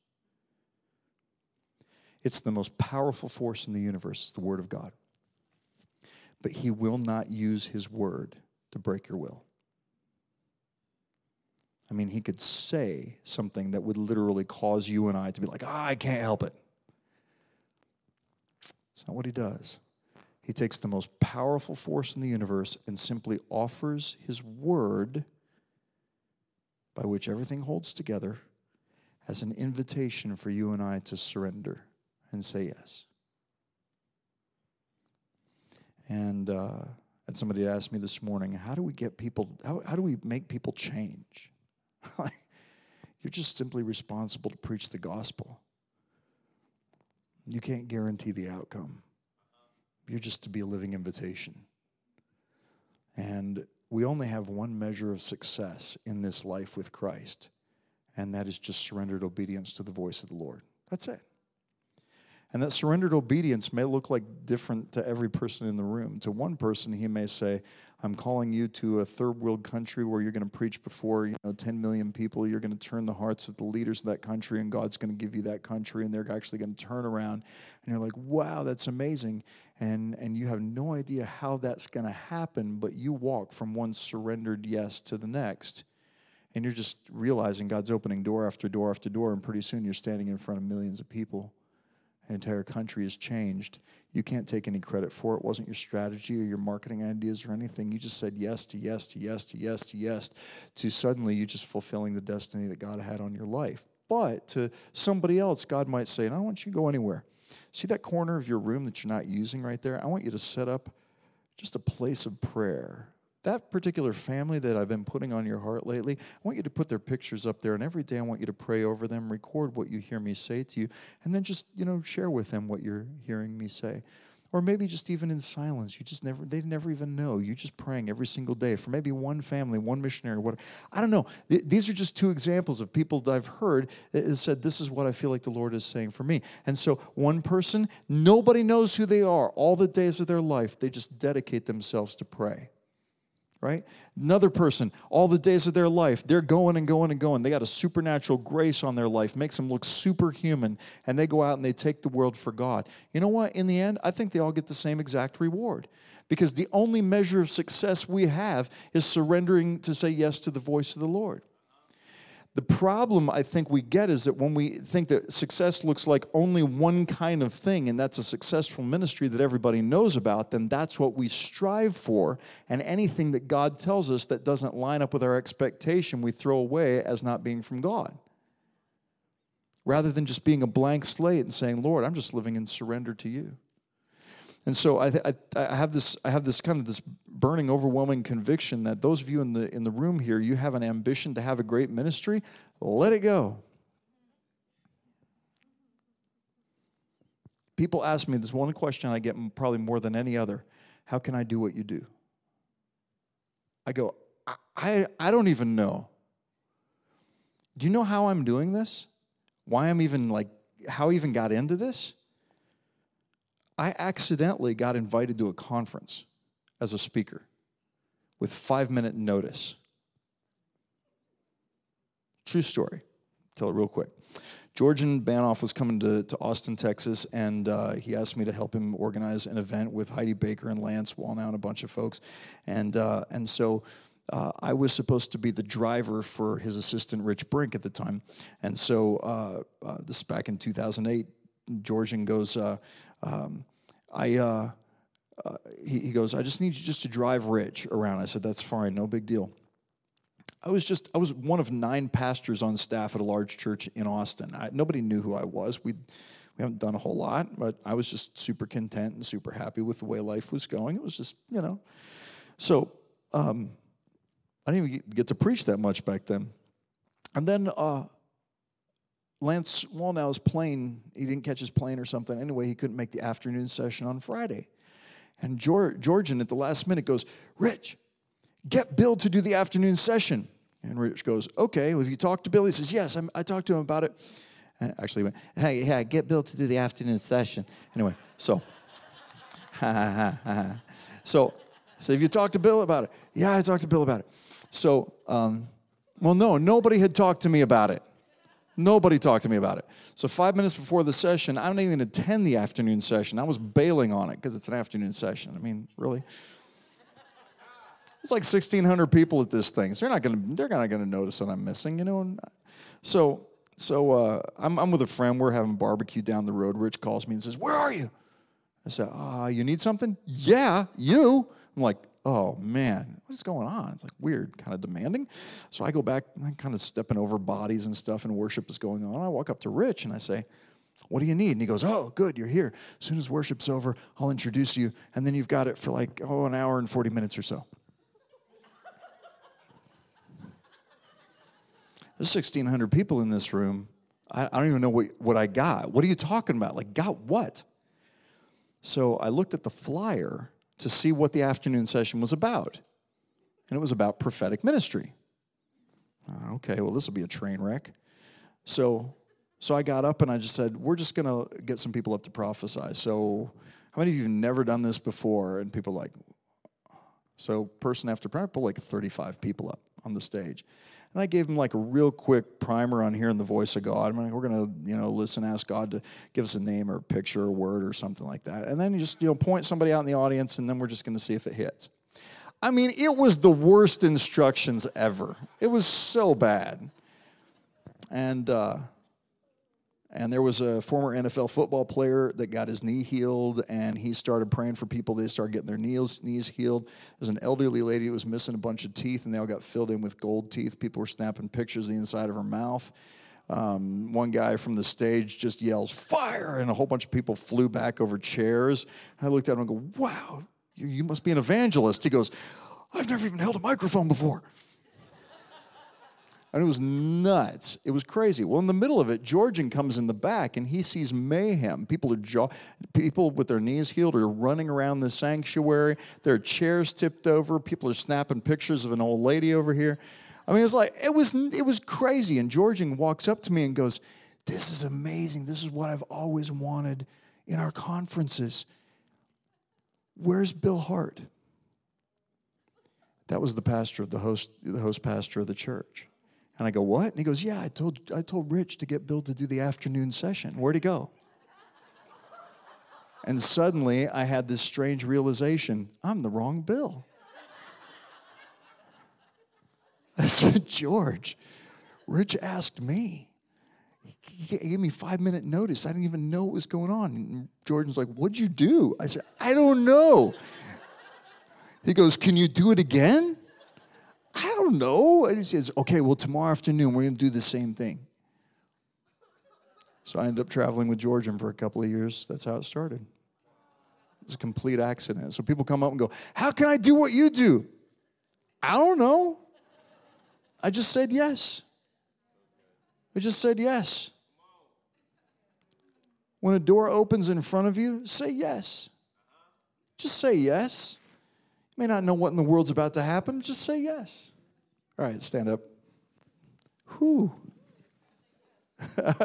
It's the most powerful force in the universe, it's the Word of God. But He will not use His Word to break your will. I mean, He could say something that would literally cause you and I to be like, ah, I can't help it. It's not what He does. He takes the most powerful force in the universe and simply offers His Word by which everything holds together as an invitation for you and I to surrender and say yes. And, uh, and somebody asked me this morning, how do we get people, how, how do we make people change? [LAUGHS] You're just simply responsible to preach the gospel. You can't guarantee the outcome. You're just to be a living invitation. And we only have one measure of success in this life with Christ, and that is just surrendered obedience to the voice of the Lord. That's it. And that surrendered obedience may look like different to every person in the room. To one person, he may say, I'm calling you to a third world country where you're going to preach before you know 10 million people. You're going to turn the hearts of the leaders of that country, and God's going to give you that country, and they're actually going to turn around. And you're like, wow, that's amazing. And, and you have no idea how that's going to happen, but you walk from one surrendered yes to the next. And you're just realizing God's opening door after door after door, and pretty soon you're standing in front of millions of people an entire country has changed. You can't take any credit for it. it. wasn't your strategy or your marketing ideas or anything. You just said yes to yes to yes to yes to yes to suddenly you just fulfilling the destiny that God had on your life. But to somebody else, God might say, I don't want you to go anywhere. See that corner of your room that you're not using right there? I want you to set up just a place of prayer that particular family that I've been putting on your heart lately, I want you to put their pictures up there, and every day I want you to pray over them, record what you hear me say to you, and then just, you know, share with them what you're hearing me say. Or maybe just even in silence, you just never, they never even know. You just praying every single day for maybe one family, one missionary, what I don't know. Th- these are just two examples of people that I've heard that said, This is what I feel like the Lord is saying for me. And so, one person, nobody knows who they are. All the days of their life, they just dedicate themselves to pray right? Another person, all the days of their life, they're going and going and going. They got a supernatural grace on their life, makes them look superhuman, and they go out and they take the world for God. You know what? In the end, I think they all get the same exact reward. Because the only measure of success we have is surrendering to say yes to the voice of the Lord. The problem I think we get is that when we think that success looks like only one kind of thing, and that's a successful ministry that everybody knows about, then that's what we strive for. And anything that God tells us that doesn't line up with our expectation, we throw away as not being from God. Rather than just being a blank slate and saying, Lord, I'm just living in surrender to you. And so I, I, I, have this, I have this kind of this burning, overwhelming conviction that those of you in the, in the room here, you have an ambition to have a great ministry, let it go. People ask me this one question I get probably more than any other How can I do what you do? I go, I, I, I don't even know. Do you know how I'm doing this? Why I'm even like, how I even got into this? I accidentally got invited to a conference as a speaker with five minute notice. True story. Tell it real quick. Georgian Banov was coming to, to Austin, Texas, and uh, he asked me to help him organize an event with Heidi Baker and Lance Wallnau and a bunch of folks. And, uh, and so uh, I was supposed to be the driver for his assistant, Rich Brink, at the time. And so uh, uh, this is back in 2008. Georgian goes, uh, um, I, uh, uh, he, he goes, I just need you just to drive Rich around. I said, that's fine, no big deal. I was just, I was one of nine pastors on staff at a large church in Austin. I, nobody knew who I was. We we haven't done a whole lot, but I was just super content and super happy with the way life was going. It was just, you know. So um, I didn't even get to preach that much back then. And then uh, Lance Wallnau's plane, he didn't catch his plane or something. Anyway, he couldn't make the afternoon session on Friday. And Geor- Georgian at the last minute goes, Rich, get Bill to do the afternoon session. And Rich goes, okay, well, have you talked to Bill? He says, yes, I'm, I talked to him about it. And actually went, hey, yeah, get Bill to do the afternoon session. Anyway, so, [LAUGHS] so, so have you talked to Bill about it? Yeah, I talked to Bill about it. So, um, well, no, nobody had talked to me about it. Nobody talked to me about it. So five minutes before the session, I didn't even attend the afternoon session. I was bailing on it because it's an afternoon session. I mean, really? It's like 1,600 people at this thing. So they're not going to they're not going to notice that I'm missing, you know. So so uh, I'm, I'm with a friend. We're having barbecue down the road. Rich calls me and says, "Where are you?" I said, "Ah, uh, you need something?" Yeah, you. I'm like, oh man, what is going on? It's like weird, kind of demanding. So I go back, I'm kind of stepping over bodies and stuff, and worship is going on. I walk up to Rich and I say, what do you need? And he goes, Oh, good, you're here. As soon as worship's over, I'll introduce you. And then you've got it for like, oh, an hour and 40 minutes or so. There's 1,600 people in this room. I, I don't even know what, what I got. What are you talking about? Like, got what? So I looked at the flyer to see what the afternoon session was about. And it was about prophetic ministry. Uh, okay, well, this will be a train wreck. So, so I got up and I just said, We're just going to get some people up to prophesy. So, how many of you have never done this before? And people like, so person after person, put like 35 people up on the stage. And I gave him like a real quick primer on hearing the voice of God. I mean, we're going to, you know, listen, ask God to give us a name or a picture or a word or something like that. And then you just, you know, point somebody out in the audience and then we're just going to see if it hits. I mean, it was the worst instructions ever. It was so bad. And, uh, and there was a former NFL football player that got his knee healed, and he started praying for people. They started getting their knees, knees healed. There's an elderly lady who was missing a bunch of teeth, and they all got filled in with gold teeth. People were snapping pictures of the inside of her mouth. Um, one guy from the stage just yells, Fire! And a whole bunch of people flew back over chairs. I looked at him and go, Wow, you, you must be an evangelist. He goes, I've never even held a microphone before. And it was nuts. It was crazy. Well, in the middle of it, Georgian comes in the back and he sees mayhem. People are jaw- people with their knees healed are running around the sanctuary. There are chairs tipped over. People are snapping pictures of an old lady over here. I mean, it's like it was it was crazy. And Georgian walks up to me and goes, "This is amazing. This is what I've always wanted in our conferences. Where's Bill Hart?" That was the pastor of the host, the host pastor of the church. And I go, What? And he goes, Yeah, I told, I told Rich to get Bill to do the afternoon session. Where'd he go? And suddenly I had this strange realization I'm the wrong Bill. [LAUGHS] I said, George, Rich asked me. He gave me five minute notice. I didn't even know what was going on. And Georgian's like, What'd you do? I said, I don't know. He goes, Can you do it again? I don't know. And he says, okay, well, tomorrow afternoon we're going to do the same thing. So I ended up traveling with Georgian for a couple of years. That's how it started. It was a complete accident. So people come up and go, How can I do what you do? I don't know. I just said yes. I just said yes. When a door opens in front of you, say yes. Just say yes. You may not know what in the world's about to happen, just say yes. All right, stand up. Whew. [LAUGHS]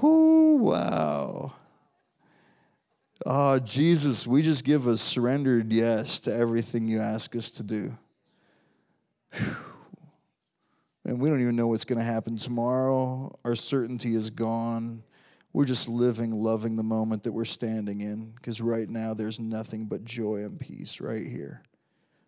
Whew, wow. Oh, Jesus, we just give a surrendered yes to everything you ask us to do. And we don't even know what's going to happen tomorrow. Our certainty is gone. We're just living, loving the moment that we're standing in because right now there's nothing but joy and peace right here.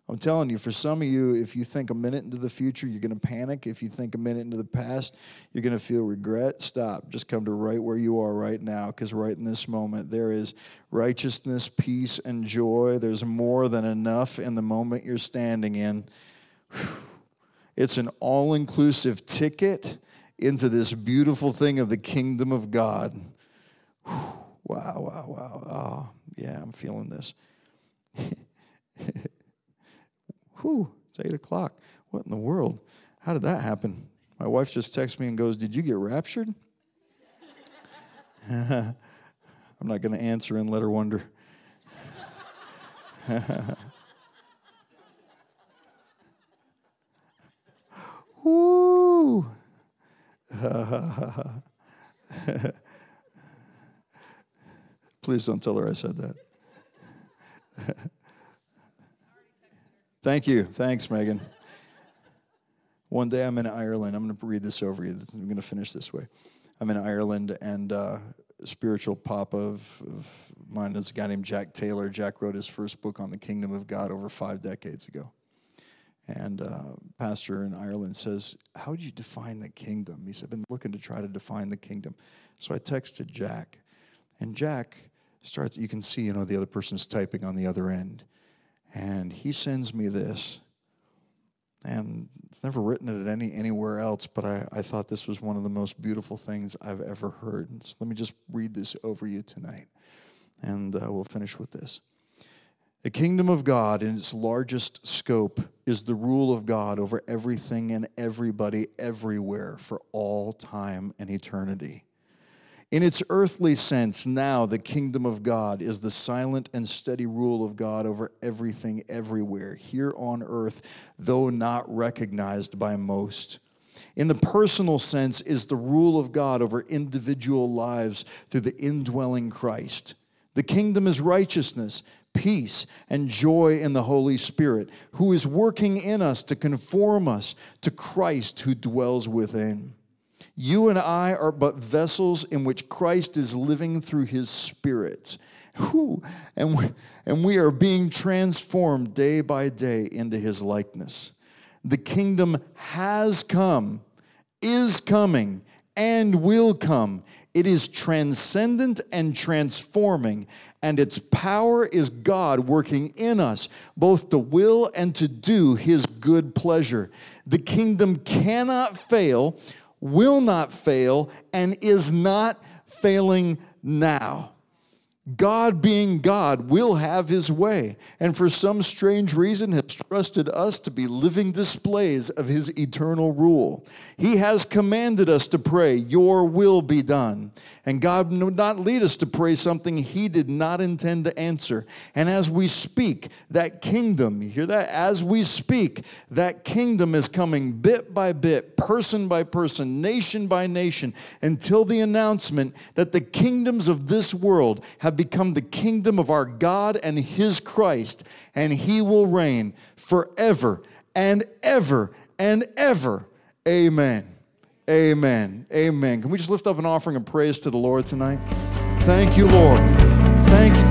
I'm telling you, for some of you, if you think a minute into the future, you're going to panic. If you think a minute into the past, you're going to feel regret. Stop. Just come to right where you are right now, because right in this moment, there is righteousness, peace, and joy. There's more than enough in the moment you're standing in. It's an all inclusive ticket into this beautiful thing of the kingdom of God. Wow, wow, wow. Oh, yeah, I'm feeling this. [LAUGHS] Whew, it's eight o'clock. What in the world? How did that happen? My wife just texts me and goes, Did you get raptured? [LAUGHS] I'm not going to answer and let her wonder. [LAUGHS] Woo! [LAUGHS] Please don't tell her I said that. [LAUGHS] Thank you. Thanks, Megan. One day I'm in Ireland. I'm going to read this over you. I'm going to finish this way. I'm in Ireland, and uh, spiritual pop of, of mine is a guy named Jack Taylor. Jack wrote his first book on the kingdom of God over five decades ago. And uh, pastor in Ireland says, "How do you define the kingdom?" He said, "I've been looking to try to define the kingdom." So I texted Jack, and Jack starts. You can see, you know, the other person's typing on the other end, and he sends me this. And it's never written it any anywhere else, but I, I thought this was one of the most beautiful things I've ever heard. So let me just read this over you tonight, and uh, we'll finish with this. The kingdom of God, in its largest scope, is the rule of God over everything and everybody everywhere for all time and eternity. In its earthly sense, now the kingdom of God is the silent and steady rule of God over everything everywhere, here on earth, though not recognized by most. In the personal sense, is the rule of God over individual lives through the indwelling Christ. The kingdom is righteousness, peace, and joy in the Holy Spirit, who is working in us to conform us to Christ who dwells within. You and I are but vessels in which Christ is living through his Spirit. Whew. And, we, and we are being transformed day by day into his likeness. The kingdom has come, is coming, and will come. It is transcendent and transforming, and its power is God working in us, both to will and to do his good pleasure. The kingdom cannot fail will not fail, and is not failing now. God, being God, will have his way, and for some strange reason has trusted us to be living displays of his eternal rule. He has commanded us to pray, Your will be done. And God would not lead us to pray something he did not intend to answer. And as we speak, that kingdom, you hear that? As we speak, that kingdom is coming bit by bit, person by person, nation by nation, until the announcement that the kingdoms of this world have become the kingdom of our God and his Christ, and he will reign forever and ever and ever. Amen. Amen. Amen. Can we just lift up an offering of praise to the Lord tonight? Thank you, Lord. Thank you.